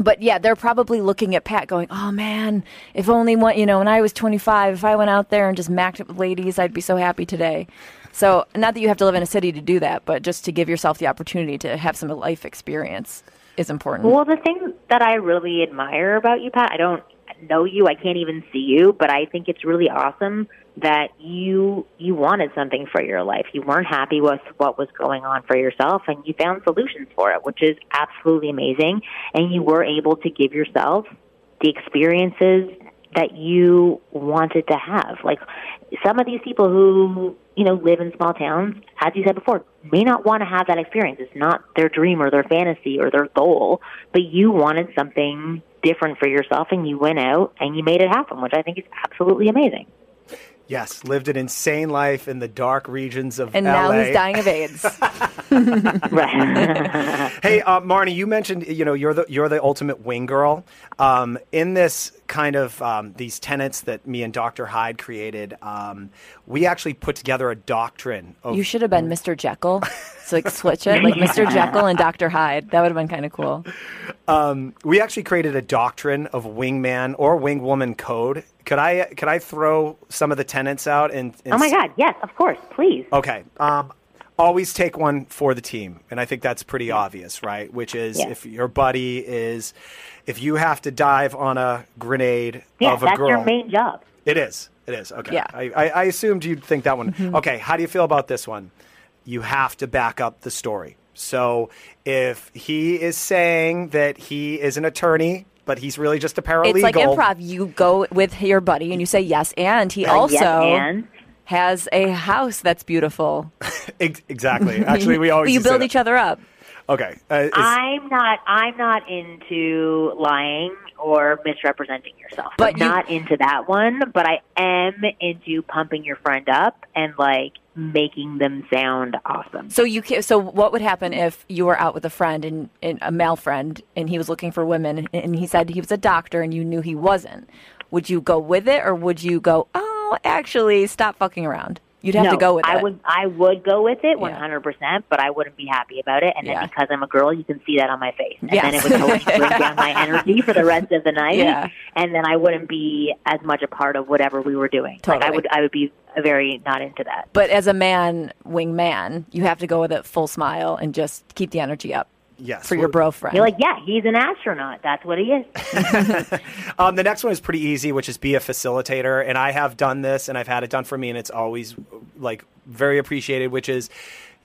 But yeah, they're probably looking at Pat going, oh man, if only one, you know, when I was 25, if I went out there and just macked with ladies, I'd be so happy today. So, not that you have to live in a city to do that, but just to give yourself the opportunity to have some life experience is important. Well, the thing that I really admire about you, Pat, I don't know you, I can't even see you, but I think it's really awesome that you you wanted something for your life. You weren't happy with what was going on for yourself and you found solutions for it, which is absolutely amazing. And you were able to give yourself the experiences that you wanted to have. Like some of these people who, you know, live in small towns, as you said before, may not want to have that experience. It's not their dream or their fantasy or their goal, but you wanted something different for yourself and you went out and you made it happen, which I think is absolutely amazing. Yes, lived an insane life in the dark regions of And LA. now he's dying of AIDS. (laughs) Hey, uh, Marnie, you mentioned you know you're the you're the ultimate wing girl. Um, in this kind of um, these tenets that me and Dr. Hyde created, um, we actually put together a doctrine. Of, you should have been Mr. Jekyll. So like switch it, like Mr. (laughs) Jekyll and Dr. Hyde. That would have been kind of cool. we actually created a doctrine of wingman or wingwoman code. Could I could I throw some of the tenants out and, and oh my God. Yes, of course. Please. Okay. Um, always take one for the team, and I think that's pretty obvious, right? Which is Yeah. if your buddy is, if you have to dive on a grenade Yeah, of a that's girl, your main job. it is. It is. Okay. Yeah. I, I, I assumed you'd think that one. Okay. How do you feel about this one? You have to back up the story. So if he is saying that he is an attorney, but he's really just a paralegal. It's like improv. You go with your buddy and you say yes, and he Uh, also yes, and has a house that's beautiful. (laughs) Exactly. Actually, we (laughs) always you used to build each other up. Okay. Uh, I'm not. I'm not into lying or misrepresenting yourself. But I'm you- not into that one. But I am into pumping your friend up and like making them sound awesome. So you ca so what would happen if you were out with a friend and, and a male friend and he was looking for women and, and he said he was a doctor and you knew he wasn't? Would you go with it or would you go, "Oh, actually, stop fucking around." You'd have no, to go with I it. would. I would go with it 100. percent But I wouldn't be happy about it. And then Yeah. because I'm a girl, you can see that on my face. And Yes. then it would totally (laughs) bring down my energy for the rest of the night. Yeah. And then I wouldn't be as much a part of whatever we were doing. Like I would. I would be very not into that. But as a man, wing man, you have to go with it full smile and just keep the energy up yes. for your bro friend. You're like, yeah, he's an astronaut. That's what he is. (laughs) (laughs) Um, the next one is pretty easy, which is be a facilitator. And I have done this, and I've had it done for me, and it's always like very appreciated. Which is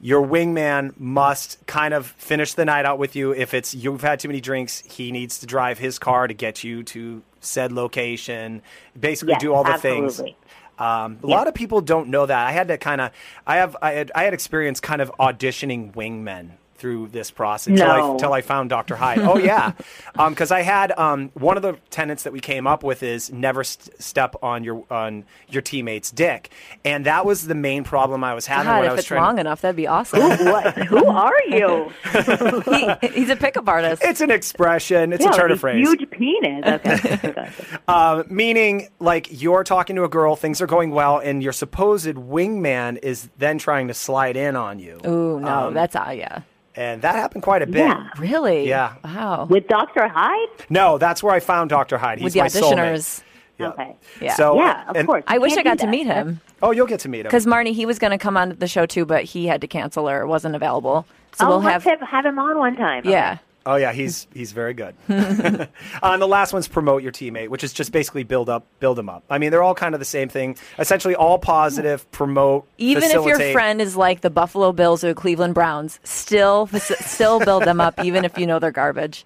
your wingman must kind of finish the night out with you. If it's you've had too many drinks, he needs to drive his car to get you to said location. Basically, Yes, do all the absolutely. things. Um, a Yeah. lot of people don't know that. I had to kind of, I have, I had, I had experience kind of auditioning wingmen through this process until, I, No. I found Dr. Hyde. Oh yeah, (laughs) because I had um, one of the tenets that we came up with is never st- step on your on your teammate's dick, and that was the main problem I was having God, when I if was it's trying. long enough, that'd be awesome. what? (laughs) Who are you? (laughs) he, he's a pickup artist. it's an expression. It's Yeah, a turn of phrase. Huge penis. Okay. Um, meaning, like you're talking to a girl, things are going well, and your supposed wingman is then trying to slide in on you. Oh, no, Um, that's uh, yeah. And that happened quite a bit. Yeah. Really? Yeah. Wow. With Dr. Hyde? No, that's where I found Dr. Hyde. He's With the my soulmate. Yeah. Okay. Yeah. So, Yeah, uh, of and- course. I wish I got do to meet him Oh, you'll get to meet him. because Marnie, he was going to come on the show too, but he had to cancel or wasn't available. So oh, we'll have, have, have him on one time. yeah. Oh yeah, he's he's very good. (laughs) uh, and the last one's promote your teammate, which is just basically build up, build them up. I mean, they're all kind of the same thing. Essentially, all positive, promote, Even if your friend is like the Buffalo Bills or Cleveland Browns, still still build them up, even if you know they're garbage.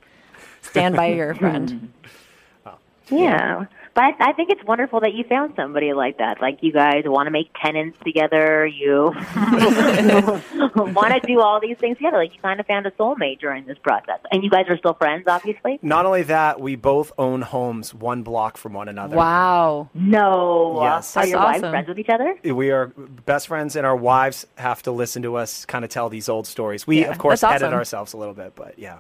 Stand by your friend. (laughs) Yeah. But I, I think it's wonderful that you found somebody like that. Like you guys want to make tenants together. You (laughs) want to do all these things together. Like you kind of found a soulmate during this process. And you guys are still friends, obviously? Not only that, we both own homes one block from one another. Wow. No. Yes. Are That's your wives friends with each other? We are best friends, and our wives have to listen to us kind of tell these old stories. We, Yeah, of course, that's edit awesome. ourselves a little bit, but yeah.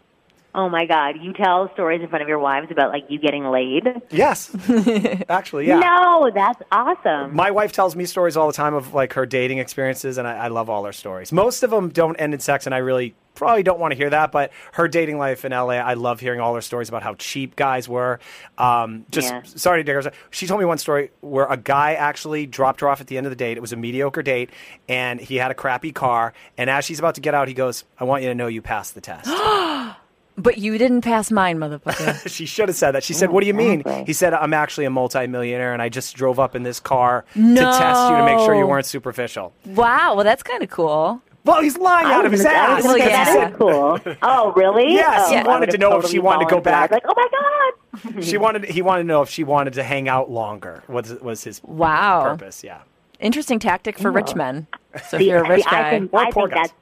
Oh my God! You tell stories in front of your wives about like you getting laid. Yes, (laughs) actually, yeah. No, that's awesome. My wife tells me stories all the time of like her dating experiences, and I, I love all her stories. Most of them don't end in sex, and I really probably don't want to hear that. But her dating life in LA, I love hearing all her stories about how cheap guys were. Um, just Yeah. sorry to dig. She told me one story where a guy actually dropped her off at the end of the date. It was a mediocre date, and he had a crappy car. And as she's about to get out, he goes, "I want you to know you passed the test." (gasps) (gasps) (gasps) But you didn't pass mine, motherfucker. (laughs) she should have said that. She said, "What do you mean?" Exactly. He said, "I'm actually a multimillionaire, and I just drove up in this car to test you to make sure you weren't superficial." wow. Well, that's kind of cool. Well, he's lying I out of his gonna- I was ass. gonna Well, that yeah. is cool. Oh, really? Yes, oh, he I wanted to know if she wanted to go fallen back. Like, oh my god. (laughs) she wanted. He wanted to know if she wanted to hang out longer. Was was his Wow. purpose? Yeah. Interesting tactic for rich men. So if you're a rich see, I guy, think, Or I poor think guys. that's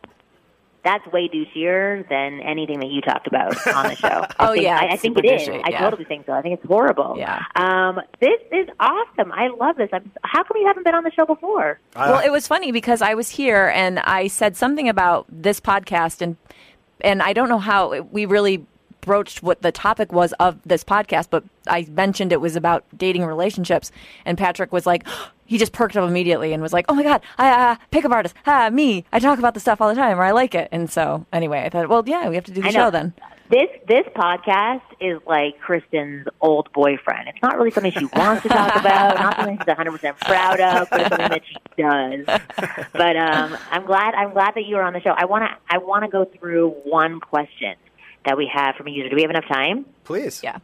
that's way douchier than anything that you talked about on the show. (laughs) I Oh, think, yeah, I, I it's think super it is. douchey, I yeah. totally think so. I think it's horrible. Yeah. Um, this is awesome. I love this. I'm, how come you haven't been on the show before? well, it was funny because I was here and I said something about this podcast and and I don't know how we really broached what the topic was of this podcast, but I mentioned it was about dating relationships, and Patrick was like. (gasps) He just perked up immediately and was like, "Oh my god, I uh, pickup artist, ah, me. I talk about this stuff all the time, or I like it." And so, anyway, I thought, well, yeah, we have to do the show then. This this podcast is like Kristen's old boyfriend. It's not really something she wants to talk about, not something she's 100 percent proud of, but it's something that she does. But um, I'm glad I'm glad that you are on the show. I want to I want to go through one question that we have from a user. Do we have enough time? Please. Yeah.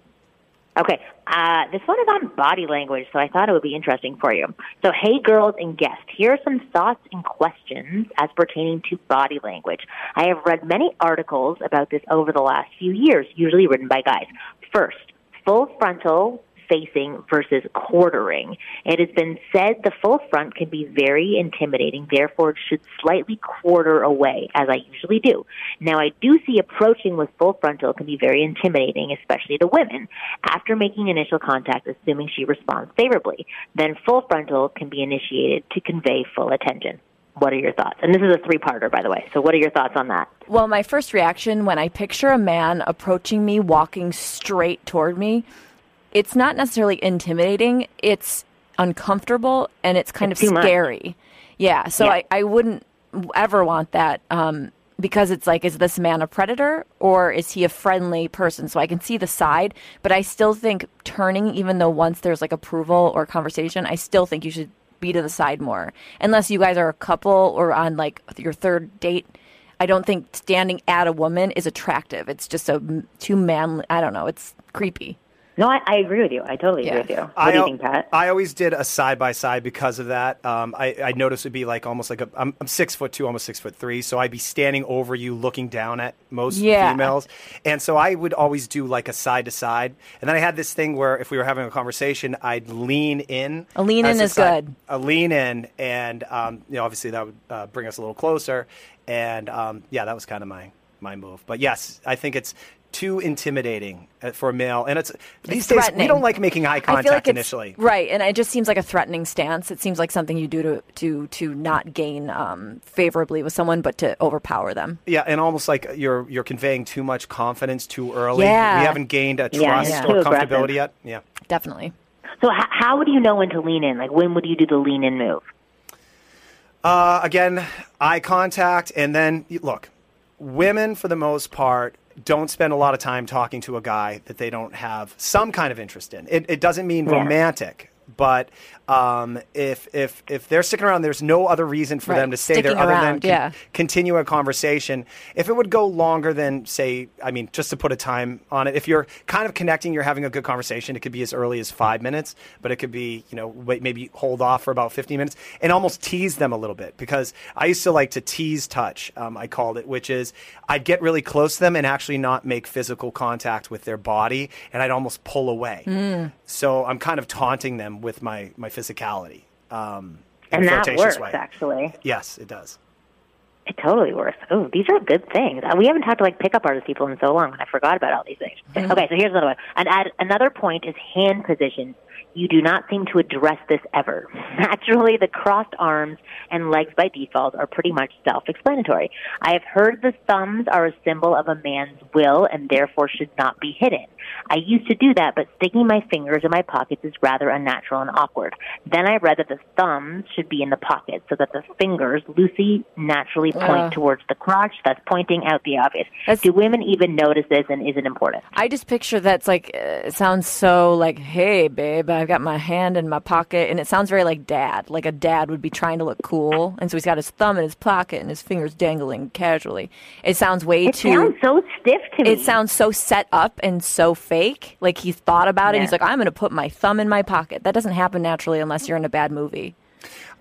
Okay, uh, this one is on body language, so I thought it would be interesting for you. So, hey, girls and guests, here are some thoughts and questions as pertaining to body language. I have read many articles about this over the last few years, usually written by guys. First, full frontal facing versus quartering. It has been said the full front can be very intimidating, therefore it should slightly quarter away, as I usually do. Now I do see approaching with full frontal can be very intimidating, especially to women, after making initial contact, assuming she responds favorably. Then full frontal can be initiated to convey full attention. What are your thoughts? And this is a three-parter, by the way. So what are your thoughts on that? Well, my first reaction when I picture a man approaching me, walking straight toward me, it's not necessarily intimidating. It's uncomfortable and it's kind It's of too much. scary. Yeah. So Yeah. I, I wouldn't ever want that um, because it's like, is this man a predator or is he a friendly person? So I can see the side, but I still think turning, even though once there's like approval or conversation, I still think you should be to the side more. Unless you guys are a couple or on like your third date. I don't think standing at a woman is attractive. It's just a too manly. I don't know. It's creepy. No, I, I agree with you. I totally Yeah. agree with you. What I, do you think, Pat? I always did a side by side because of that. Um, I, I noticed it'd be like almost like a. I'm, I'm six foot two, almost six foot three, so I'd be standing over you, looking down at most Yeah. females, and so I would always do like a side to side. And then I had this thing where if we were having a conversation, I'd lean in. A lean as in is side- good. A lean in, and um, you know, obviously that would uh, bring us a little closer. And um, yeah, that was kind of my my move. But yes, I think it's. Too intimidating uh, for a male, and it's these days we don't like making eye I contact feel like it's, initially. right, and it just seems like a threatening stance. It seems like something you do to to to not gain um, favorably with someone, but to overpower them. Yeah, and almost like you're you're conveying too much confidence too early. Yeah. We haven't gained a trust yeah. or comfortability yet. Yeah. Definitely. So h- how would you know when to lean in? Like when would you do the lean in move? Uh, again, eye contact, and then look, women for the most part don't spend a lot of time talking to a guy that they don't have some kind of interest in. It, it doesn't mean Yeah. romantic, but um, if if if they're sticking around, there's no other reason for Right. them to stay Sticking there other than around, con- yeah. continue a conversation. If it would go longer than say, I mean, just to put a time on it, if you're kind of connecting, you're having a good conversation. It could be as early as five minutes, but it could be you know wait, maybe hold off for about 15 minutes and almost tease them a little bit because I used to like to tease touch. Um, I called it, which is I'd get really close to them and actually not make physical contact with their body, and I'd almost pull away. So I'm kind of taunting them with my my physicality. Um, And that works way. actually. Yes, it does. It totally works. Oh, these are good things. Uh, We haven't talked to like pickup artist people in so long, and I forgot about all these things. Okay, so here's another one. And add, another point is hand positions. You do not seem to address this ever. (laughs) Naturally, the crossed arms and legs by default are pretty much self-explanatory. I have heard the thumbs are a symbol of a man's will and therefore should not be hidden. I used to do that, but sticking my fingers in my pockets is rather unnatural and awkward. Then I read that the thumbs should be in the pockets so that the fingers loosely naturally point Ugh. towards the crotch, That's pointing out the obvious. Do women even notice this and is it important? I just picture that's like uh, sounds so like, hey babe, I've got my hand in my pocket, and it sounds very like dad. Like a dad would be trying to look cool, and so he's got his thumb in his pocket and his fingers dangling casually. It sounds way It too. It sounds so stiff to me. it sounds so set up and so fake. Like he's thought about it. Yeah. He's like, I'm going to put my thumb in my pocket. That doesn't happen naturally unless you're in a bad movie.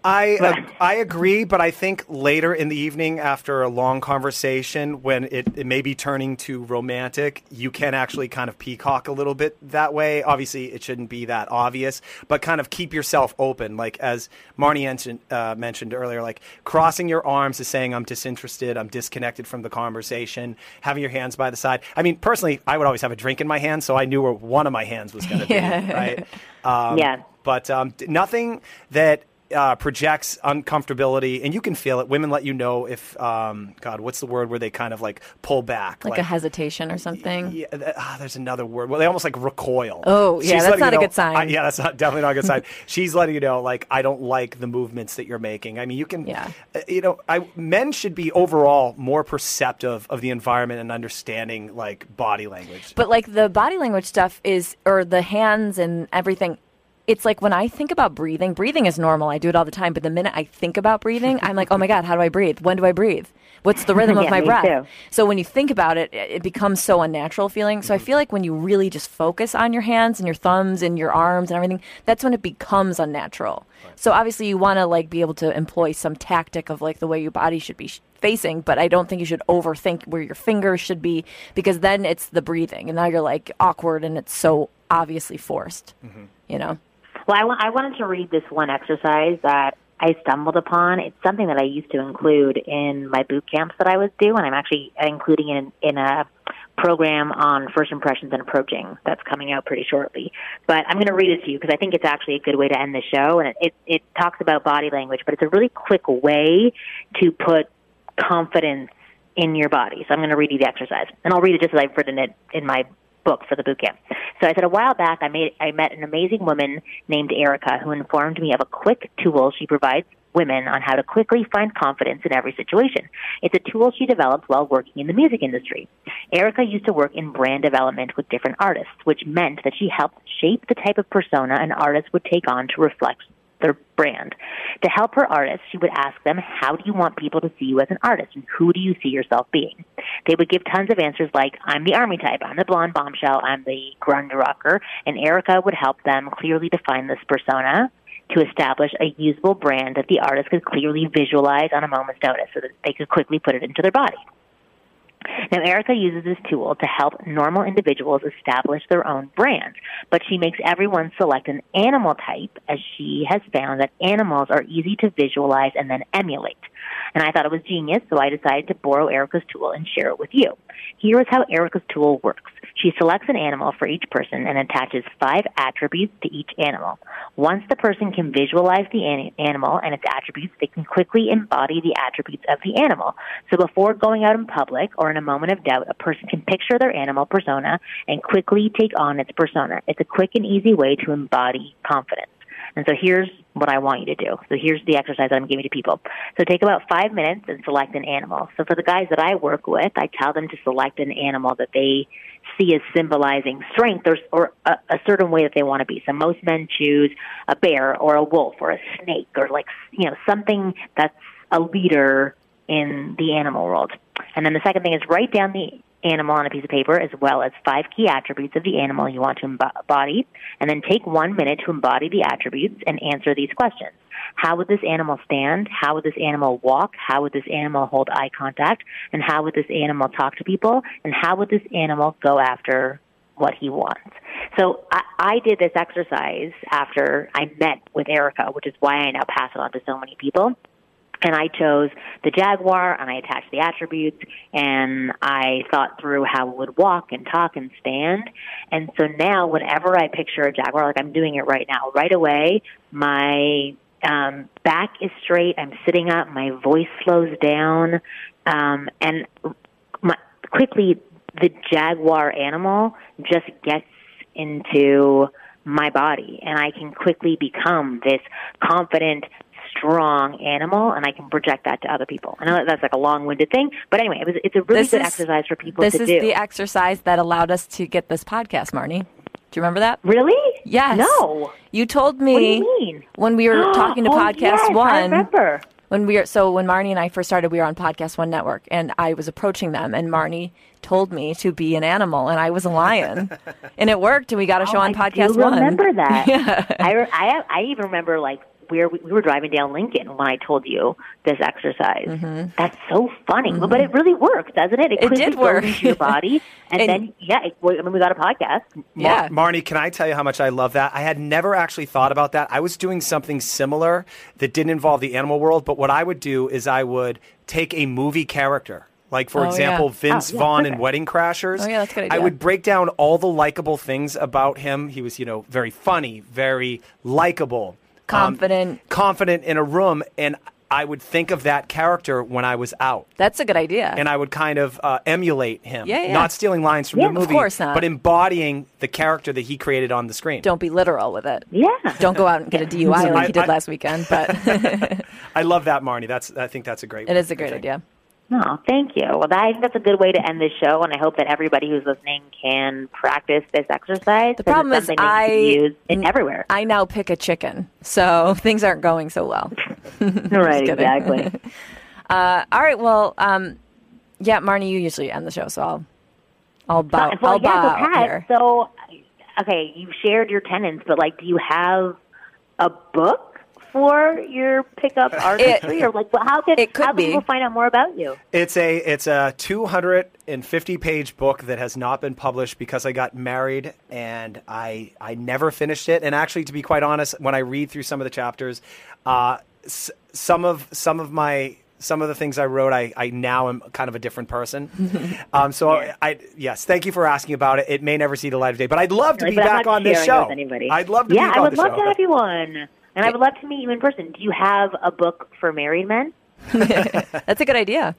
I uh, I agree, but I think later in the evening, after a long conversation, when it, it may be turning to romantic, you can actually kind of peacock a little bit that way. Obviously, it shouldn't be that obvious, but kind of keep yourself open. Like as Marnie mentioned, uh, mentioned earlier, like crossing your arms is saying I'm disinterested, I'm disconnected from the conversation. Having your hands by the side. I mean, personally, I would always have a drink in my hand, so I knew where one of my hands was going to be. (laughs) Right? Um, yeah. But um, nothing that uh, projects uncomfortability, and you can feel it. Women let you know if, um, God, what's the word where they kind of like pull back, like, like a hesitation or something. Yeah, uh, there's another word. Well, they almost like recoil. Oh, yeah, that's not a good sign. I, yeah, that's not, definitely not a good sign. (laughs) She's letting you know, like, I don't like the movements that you're making. I mean, you can, yeah. Uh, you know, I, men should be overall more perceptive of the environment and understanding like body language. But like the body language stuff is, or the hands and everything it's like when I think about breathing, breathing is normal. I do it all the time. But the minute I think about breathing, I'm like, oh my God, how do I breathe? When do I breathe? What's the rhythm (laughs) yeah, of my breath? Too. So when you think about it, it becomes so unnatural feeling. So I feel like when you really just focus on your hands and your thumbs and your arms and everything, that's when it becomes unnatural. Right. So obviously you want to like be able to employ some tactic of like the way your body should be facing, but I don't think you should overthink where your fingers should be because then it's the breathing and now you're like awkward and it's so obviously forced. Mm-hmm. You know. Well, I, I wanted to read this one exercise that I stumbled upon. It's something that I used to include in my boot camps that I was doing, I'm actually including it in, in a program on first impressions and approaching that's coming out pretty shortly. But I'm going to read it to you because I think it's actually a good way to end the show. And it, it, it talks about body language, but it's a really quick way to put confidence in your body. So I'm going to read you the exercise, and I'll read it just as I've written it in my book for the boot camp. So I said a while back I made I met an amazing woman named Erica who informed me of a quick tool she provides women on how to quickly find confidence in every situation. It's a tool she developed while working in the music industry. Erica used to work in brand development with different artists, which meant that she helped shape the type of persona an artist would take on to reflect their brand. To help her artists, she would ask them, How do you want people to see you as an artist? And who do you see yourself being? They would give tons of answers like, I'm the army type, I'm the blonde bombshell, I'm the grunge rocker. And Erica would help them clearly define this persona to establish a usable brand that the artist could clearly visualize on a moment's notice so that they could quickly put it into their body. Now, Erica uses this tool to help normal individuals establish their own brands, but she makes everyone select an animal type as she has found that animals are easy to visualize and then emulate. And I thought it was genius, so I decided to borrow Erica's tool and share it with you. Here is how Erica's tool works. She selects an animal for each person and attaches five attributes to each animal. Once the person can visualize the animal and its attributes, they can quickly embody the attributes of the animal. So before going out in public or in a moment of doubt, a person can picture their animal persona and quickly take on its persona. It's a quick and easy way to embody confidence. And so here's what I want you to do. So here's the exercise that I'm giving to people. So take about five minutes and select an animal. So for the guys that I work with, I tell them to select an animal that they see as symbolizing strength or, or a, a certain way that they want to be. So most men choose a bear or a wolf or a snake or like, you know, something that's a leader in the animal world. And then the second thing is write down the animal on a piece of paper as well as five key attributes of the animal you want to embody, and then take one minute to embody the attributes and answer these questions. How would this animal stand? How would this animal walk? How would this animal hold eye contact? And how would this animal talk to people? And how would this animal go after what he wants? So I, I did this exercise after I met with Erica, which is why I now pass it on to so many people and I chose the Jaguar and I attached the attributes and I thought through how it would walk and talk and stand. And so now whenever I picture a Jaguar, like I'm doing it right now, right away, my um, back is straight, I'm sitting up, my voice slows down, um, and my, quickly the Jaguar animal just gets into my body and I can quickly become this confident, strong animal, and I can project that to other people. I know that's like a long-winded thing, but anyway, it was, it's a really this good is, exercise for people to do. This is the exercise that allowed us to get this podcast, Marnie. Do you remember that? Really? Yes. No. You told me do you mean? when we were (gasps) talking to oh, Podcast yes, One. I remember. When we were so when Marnie and I first started, we were on Podcast One Network, and I was approaching them, and Marnie told me to be an animal, and I was a lion, (laughs) and it worked, and we got a oh, show oh, on Podcast do One. Remember that? (laughs) yeah. I, I I even remember like we, we were driving down Lincoln when I told you this exercise. Mm-hmm. That's so funny, mm-hmm. but it really works, doesn't it? It quickly did work. into your body, (laughs) and, And- then yeah, it, I mean, we got a podcast. Yeah. Mar- Marnie, can I tell you how much I love that? I had never actually thought about that. I was doing something similar that didn't involve the animal world, but what I would do is I would take a movie character. Like, for Oh, example, yeah. Vince Oh, yeah, Vaughn in. Wedding Crashers. Oh, yeah, that's a good I would break down all the likable things about him. He was, you know, very funny, very likable, um, Confident. confident in a room. And I would think of that character when I was out. That's a good idea. and I would kind of uh, emulate him. Yeah, yeah. Not stealing lines from Yeah, the of movie, course not. but embodying the character that he created on the screen. Don't be literal with it. Yeah. Don't go out and get a (laughs) DUI like I- you did I- last weekend, but (laughs) I love that, Marnie. That's I think that's a great. it is a great thing. idea. Oh, thank you. Well, that, I think that's a good way to end this show, and I hope that everybody who's listening can practice this exercise. The problem is I use it everywhere. I now pick a chicken, so (laughs) things aren't going so well. (laughs) right, exactly. (laughs) Uh, all right, well, um, yeah, Marnie, you usually end the show, so I'll I'll bow. well, I'll yeah, bow so out Pat, so okay, you shared your tenants, but like, do you have a book for your pickup artistry, or like, well, how can it could how can be. people find out more about you? It's a it's a 250 page book that has not been published because I got married and I I never finished it. And actually, to be quite honest, when I read through some of the chapters, uh, s- some of some of my some of the things I wrote, I, I now am kind of a different person. (laughs) um, so I, yes, thank you for asking about it. It may never see the light of day, but I'd love to Like, be but back on this show. Anybody. I'd love to yeah, be I on would love show. to have you on, and I would love to meet you in person. Do you have a book for married men? (laughs) That's a good idea.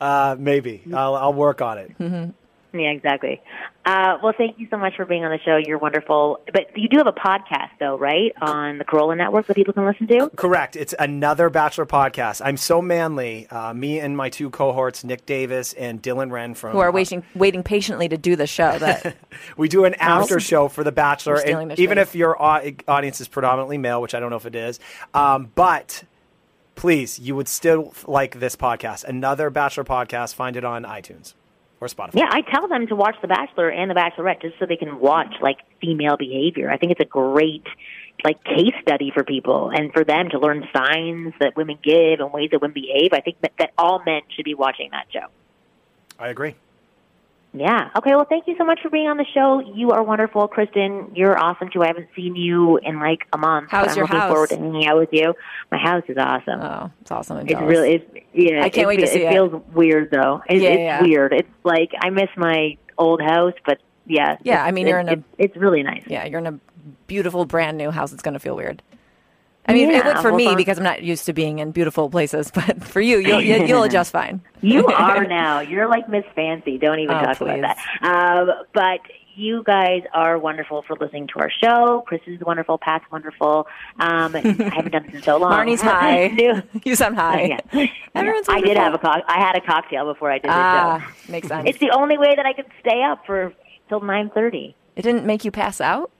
Uh, maybe I'll, I'll work on it. Yeah, exactly. Uh, well, thank you so much for being on the show. You're wonderful. But you do have a podcast, though, right, on the Carolla Network that people can listen to? Correct. It's another Bachelor podcast. I'm so manly. Uh, me and my two cohorts, Nick Davis and Dylan Wren from Who are waiting waiting patiently to do the show? That (laughs) We do an after show for The Bachelor, and their even if your audience is predominantly male, which I don't know if it is, um, but please, you would still like this podcast. Another Bachelor podcast. Find it on iTunes or Spotify. Yeah, I tell them to watch The Bachelor and The Bachelorette just so they can watch like female behavior. I think it's a great like case study for people and for them to learn signs that women give and ways that women behave. I think that, that all men should be watching that show. I agree. Yeah. Okay. Well, thank you so much for being on the show. You are wonderful, Kristen. You're awesome too. I haven't seen you in like a month. How's I'm your looking house? forward to hanging out with you. My house is awesome. oh, it's awesome. I'm It's really, it's, yeah. I can't it, wait to see it. It feels weird though. It, Yeah, it's yeah. weird. It's like I miss my old house, but yeah. Yeah, I mean, you're in a- it's, it's really nice. yeah, you're in a beautiful brand new house. It's going to feel weird. I mean, it Yeah, would for well, me because I'm not used to being in beautiful places, (laughs) but for you, you'll you- you'll (laughs) adjust fine. You (laughs) are now. You're like Miss Fancy. Don't even Oh, talk please. about that. Um, but you guys are wonderful for listening to our show. Chris is wonderful. Pat's wonderful. Um, I haven't done this in so long. Marnie's high. New- you sound high. Yeah. Everyone's I did have a co- I had a cocktail before I did the Ah, show. makes sense. It's the only way that I could stay up for till nine thirty. it didn't make you pass out.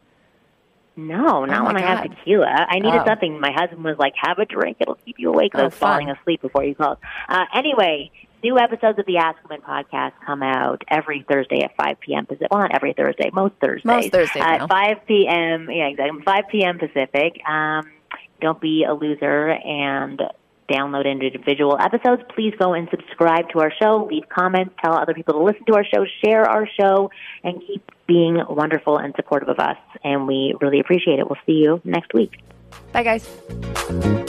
No, not Oh, when I have tequila. I needed Oh. something. My husband was like, "Have a drink; it'll keep you awake." 'cause I Oh, was falling asleep before you called. Uh, anyway, new episodes of the Ask Women podcast come out every Thursday at 5 p.m. Pacific. Well, not every Thursday, most Thursdays. Most Thursdays at now. 5 p.m. Yeah, exactly. 5 p.m. Pacific. Um, don't be a loser and download individual episodes. Please go and subscribe to our show. Leave comments. Tell other people to listen to our show. Share our show, and keep being wonderful and supportive of us. And we really appreciate it. We'll see you next week. Bye, guys.